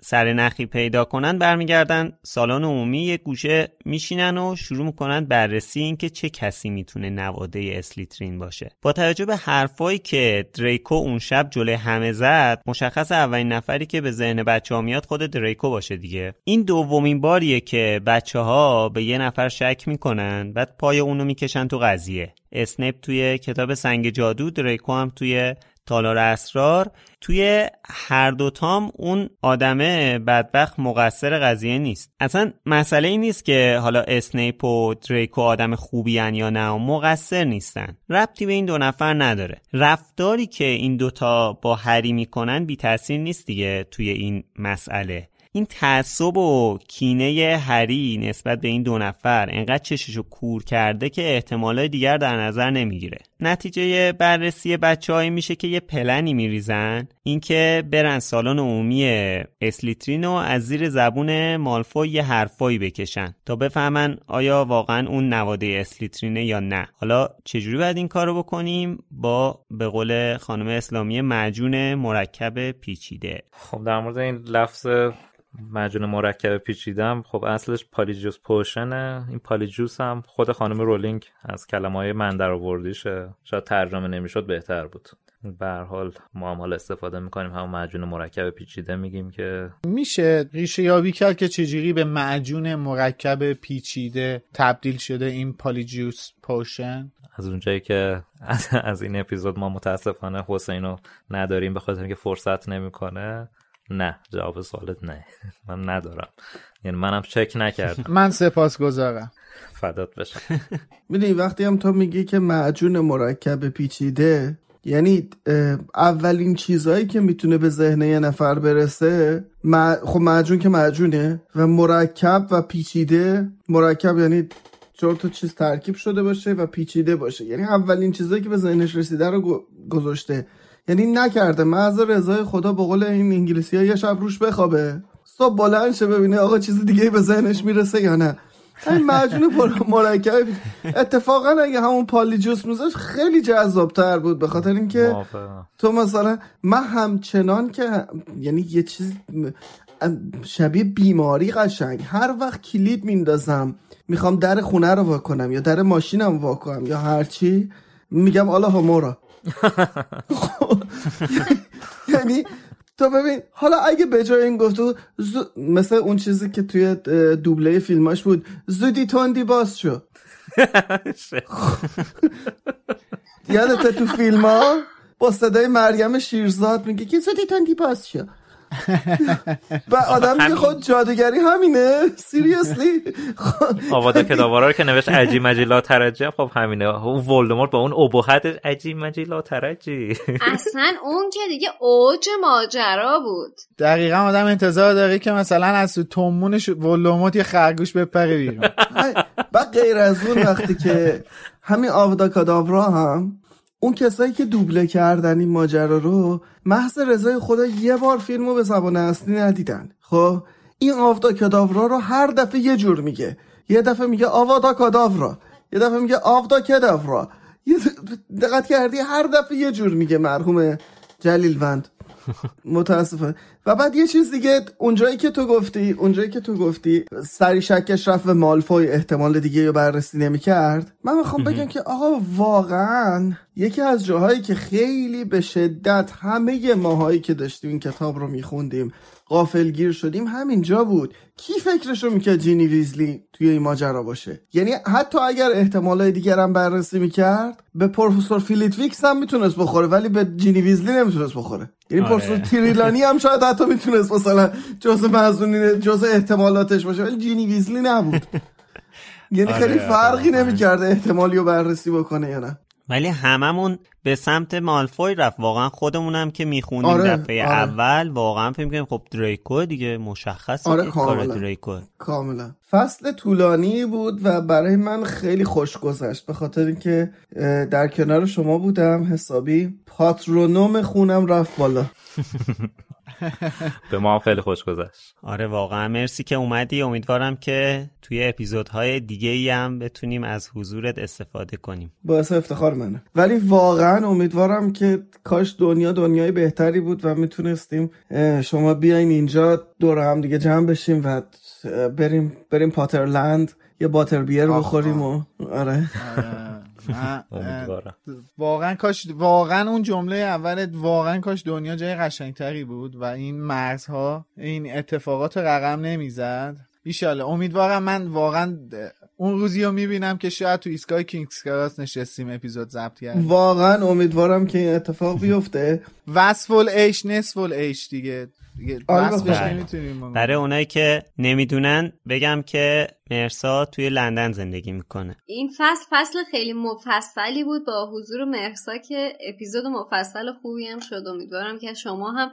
سر, نخی پیدا کنن برمیگردن سالن عمومی یه گوشه میشینن و شروع می‌کنن بررسی اینکه چه کسی می‌تونه نواده اسلیترین باشه. با توجه به حرفایی که دریکو اون شب جلوی همه زد مشخص اولین نفری که به ذهن بچه ها میاد خود دریکو باشه دیگه. این دومین باریه که بچه ها به یه نفر شک می‌کنن بعد پای اونو می‌کشن تو قضیه. اسنپ توی کتاب سنگ جادو دریکو هم توی تالار اسرار توی هر دوتام اون آدمه بدبخت مقصر قضیه نیست. اصلا مسئله ای نیست که حالا اسنیپ و دریکو آدم خوبی یا نه مقصر نیستن. ربطی به این دو نفر نداره. رفتاری که این دوتا با هری می‌کنن بی تاثیر نیست دیگه توی این مسئله. این تعصب و کینه هری نسبت به این دو نفر انقدر چششو کور کرده که احتمالای دیگر در نظر نمی‌گیره. نتیجه بررسی بچه میشه که یه پلنی میریزن. اینکه برن سالن عمومی اسلیترین و از زیر زبون مالفوی یه حرفایی بکشن تا بفهمن آیا واقعا اون نواده اسلیترینه یا نه. حالا چجوری باید این کارو بکنیم؟ با به قول خانم اسلامی معجون مرکب پیچیده. خب در مورد این لفظ مجون مرکب پیچیدم. خب اصلش پالیجوس پوشنه این پالیجوس هم خود خانم رولینگ از کلمه های من در آوردیشه شاید ترجمه نمی‌شد بهتر بود. به حال ما هم حال استفاده می‌کنیم. همون معجون مرکب پیچیده میگیم که میشه ریشه یابی کرد که چجوری به معجون مرکب پیچیده تبدیل شده این پالیجوس پوشن از اونجایی که از این اپیزود ما متاسفانه حسین رو نداریم به خاطر اینکه فرصت نمی‌کنه. نه جواب سوالت نه. من ندارم. یعنی منم چک نکردم. من سپاس گذارم فدات بشه می‌دونی وقتی هم تو میگی که معجون مرکب پیچیده یعنی اولین چیزهایی که می‌تونه به ذهن یه نفر برسه خب معجون که معجونه و مرکب و پیچیده مرکب یعنی چهار تا چیز ترکیب شده باشه و پیچیده باشه. یعنی اولین چیزهایی که به ذهنش رسیده رو گذاشته. یعنی نکرده. محض رضای خدا به قول این انگلیسی ها یه شب روش بخوابه. صبح بلند شه ببینه آقا چیز دیگه به ذهنش می‌رسه یا نه. این مجنون مرکب. اتفاقا اگه همون پالیجوس میذاش خیلی جذابتر بود. به خاطر اینکه تو مثلا من همچنان که یعنی یه چیز شبیه بیماری قشنگ. هر وقت کلید میندازم می‌خوام در خونه رو واکنم یا در ماشینم واکنم یا هرچی میگم آلا همورا یعنی تو ببین حالا اگه به جای این گفتو مثل اون چیزی که توی دوبله فیلماش بود زودی تندی باز شو. یادت تو فیلم ها با صدای مریم شیرزاد میگه که زودی تندی باز شو. و آدم که خود جادوگری همینه. سیریسلی آواده کداوارا رو که نوشت عجی مجی لا ترجی خب همینه. اون ولدمورت با اون ابهت عجی مجی لا ترجی. اصلا اون که دیگه اوج ماجرا بود. دقیقا آدم انتظار داره که مثلا از تو تومونش ولدمورت یه خرگوش بپره بیرون. و غیر از اون وقتی که همین آوادا کداورا هم اون کسایی که دوبله کردن این ماجرا رو محض رضای خدا یه بار فیلم رو به زبان اصلی ندیدن. خب این آفدا کداورا رو هر دفعه یه جور میگه. یه دفعه میگه آوادا کداورا. یه دفعه میگه آفدا کداورا. دقت کردی؟ هر دفعه یه جور میگه مرحوم جلیل متاسفه و بعد یه چیز دیگه اونجایی که تو گفتی اونجایی که تو گفتی سریع شکش رفت به مالفوی احتمال دیگه رو بررسی نمی‌کرد. من می‌خوام بگم که آقا واقعا یکی از جاهایی که خیلی به شدت همه ماهایی که داشتیم این کتاب رو میخوندیم غافلگیر شدیم همینجا بود. کی فکرشو می‌کرد جینی ویزلی توی این ماجرا باشه؟ یعنی حتی اگر احتمالای دیگر هم بررسی می‌کرد به پروفسور فلیت‌ویک هم می‌تونست بخوره ولی به جینی ویزلی نمی‌تونست بخوره. یعنی آره. پروفسور تریلانی هم شاید حتی می‌تونست مثلا جزء مزونین جزء احتمالاتش باشه ولی جینی ویزلی نبود. یعنی خیلی آره، فرقی آره. نمی‌کرده احتمالی رو بررسی بکنه یا نه. ولی هممون به سمت مالفوی رفت. واقعا خودمونم که می‌خونیم آره، دفعه آره. اول واقعا فکر کنیم خب دریکو دیگه مشخصه آره کار دریکو. کاملا. فصل طولانی بود و برای من خیلی خوش گذشت. به خاطر اینکه در کنار شما بودم حسابی پاترونوم خونم رفت بالا. به ما خیلی خوش گذشت. آره واقعا. مرسی که اومدی. امیدوارم که توی اپیزودهای دیگه ای هم بتونیم از حضورت استفاده کنیم. باعث افتخار منه. ولی واقعا امیدوارم که کاش دنیا دنیای بهتری بود و می‌تونستیم شما بیاین اینجا دور هم دیگه جمع بشیم و بریم بریم پاترلند یه باتر بیر بخوریم و آره, آره. واقعا کاش واقعا اون جمله اول واقعا کاش دنیا جای قشنگتری بود و این مرزها این اتفاقات رقم نمی‌زد. ایشاله امیدوارم من واقعا اون روزی رو می‌بینم که شاید تو ایستگاه کینگز کراس نشستیم اپیزود ضبط کردیم. واقعا امیدوارم که این اتفاق بیفته. وصفل ایش نصفل ایش دیگه. آره، برای اونایی که نمی‌دونن بگم که مرسا توی لندن زندگی می‌کنه. این فصل فصل خیلی مفصلی بود با حضور مرسا که اپیزود مفصل خوبی هم شد. امیدوارم که شما هم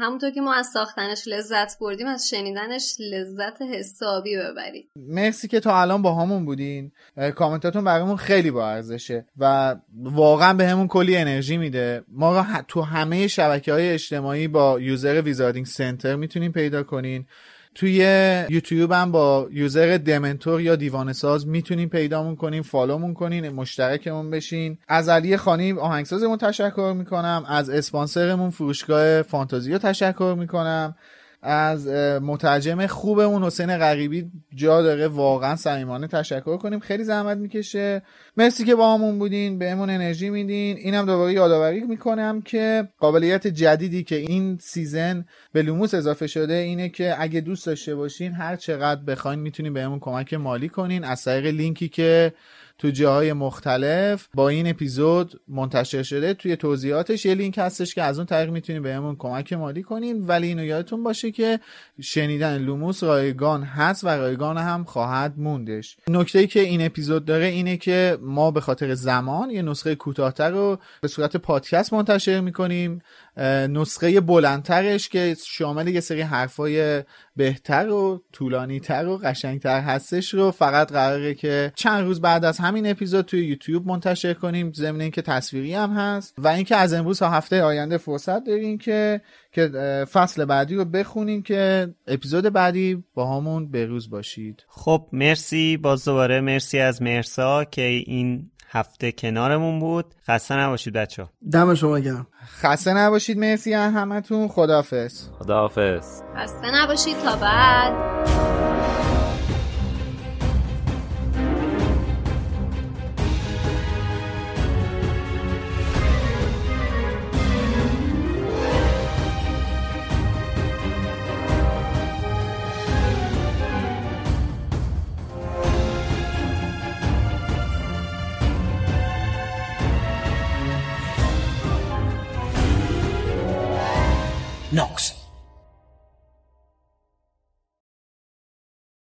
همونطور که ما از ساختنش لذت بردیم از شنیدنش لذت حسابی ببرید. مرسی که تا الان با همون بودین. کامنتاتون برامون خیلی با ارزشه و واقعا به همون کلی انرژی میده. ما تو همه شبکه های اجتماعی با یوزر ویزاردینگ سنتر می‌تونیم پیدا کنین. توی یوتیوب هم با user Dementor یا دیوانه ساز می‌تونین پیدامون کنین follow مون کنین مشترکمون بشین. از علی خانی آهنگسازمون تشکر می‌کنم از اسپانسرمون فروشگاه فانتازیو تشکر می‌کنم. از مترجم خوبمون حسین غریبی جا داره. واقعا صمیمانه تشکر کنیم. خیلی زحمت می‌کشه. مرسی که باهامون بودین. بهمون انرژی میدین. اینم دوباره یادآوری می‌کنم که قابلیت جدیدی که این season به لوموس اضافه شده اینه که اگه دوست داشته باشین هر چقدر بخواین می‌تونین بهمون کمک مالی کنین. از طریق لینکی که تو جاهای مختلف با این اپیزود منتشر شده. توی توضیحاتش یه لینک هستش که از اون طریق می‌تونید بهمون کمک مالی کنین. ولی اینو یادتون باشه که شنیدن لوموس رایگان هست و رایگان هم خواهد موندش. نکته ای که این اپیزود داره اینه که ما به خاطر زمان یه نسخه کوتاهتر رو به صورت پادکست منتشر می‌کنیم. نسخه بلندترش که شامل یه سری حرفای بهتر و طولانیتر و قشنگتر هستش رو فقط قراره که چند روز بعد از همین اپیزود توی یوتیوب منتشر کنیم. ضمن اینکه تصویری هم هست و اینکه از امروز تا هفته آینده فرصت دارین که که فصل بعدی رو بخونین که اپیزود بعدی با همون بروز باشید. خب مرسی. باز دوباره مرسی از مرسا که این هفته کنارمون بود. خسته نباشید بچه دم شما گرم. خسته نباشید مرسی همتون. خداحافظ. خداحافظ. خسته نباشید. تا بعد. Knox.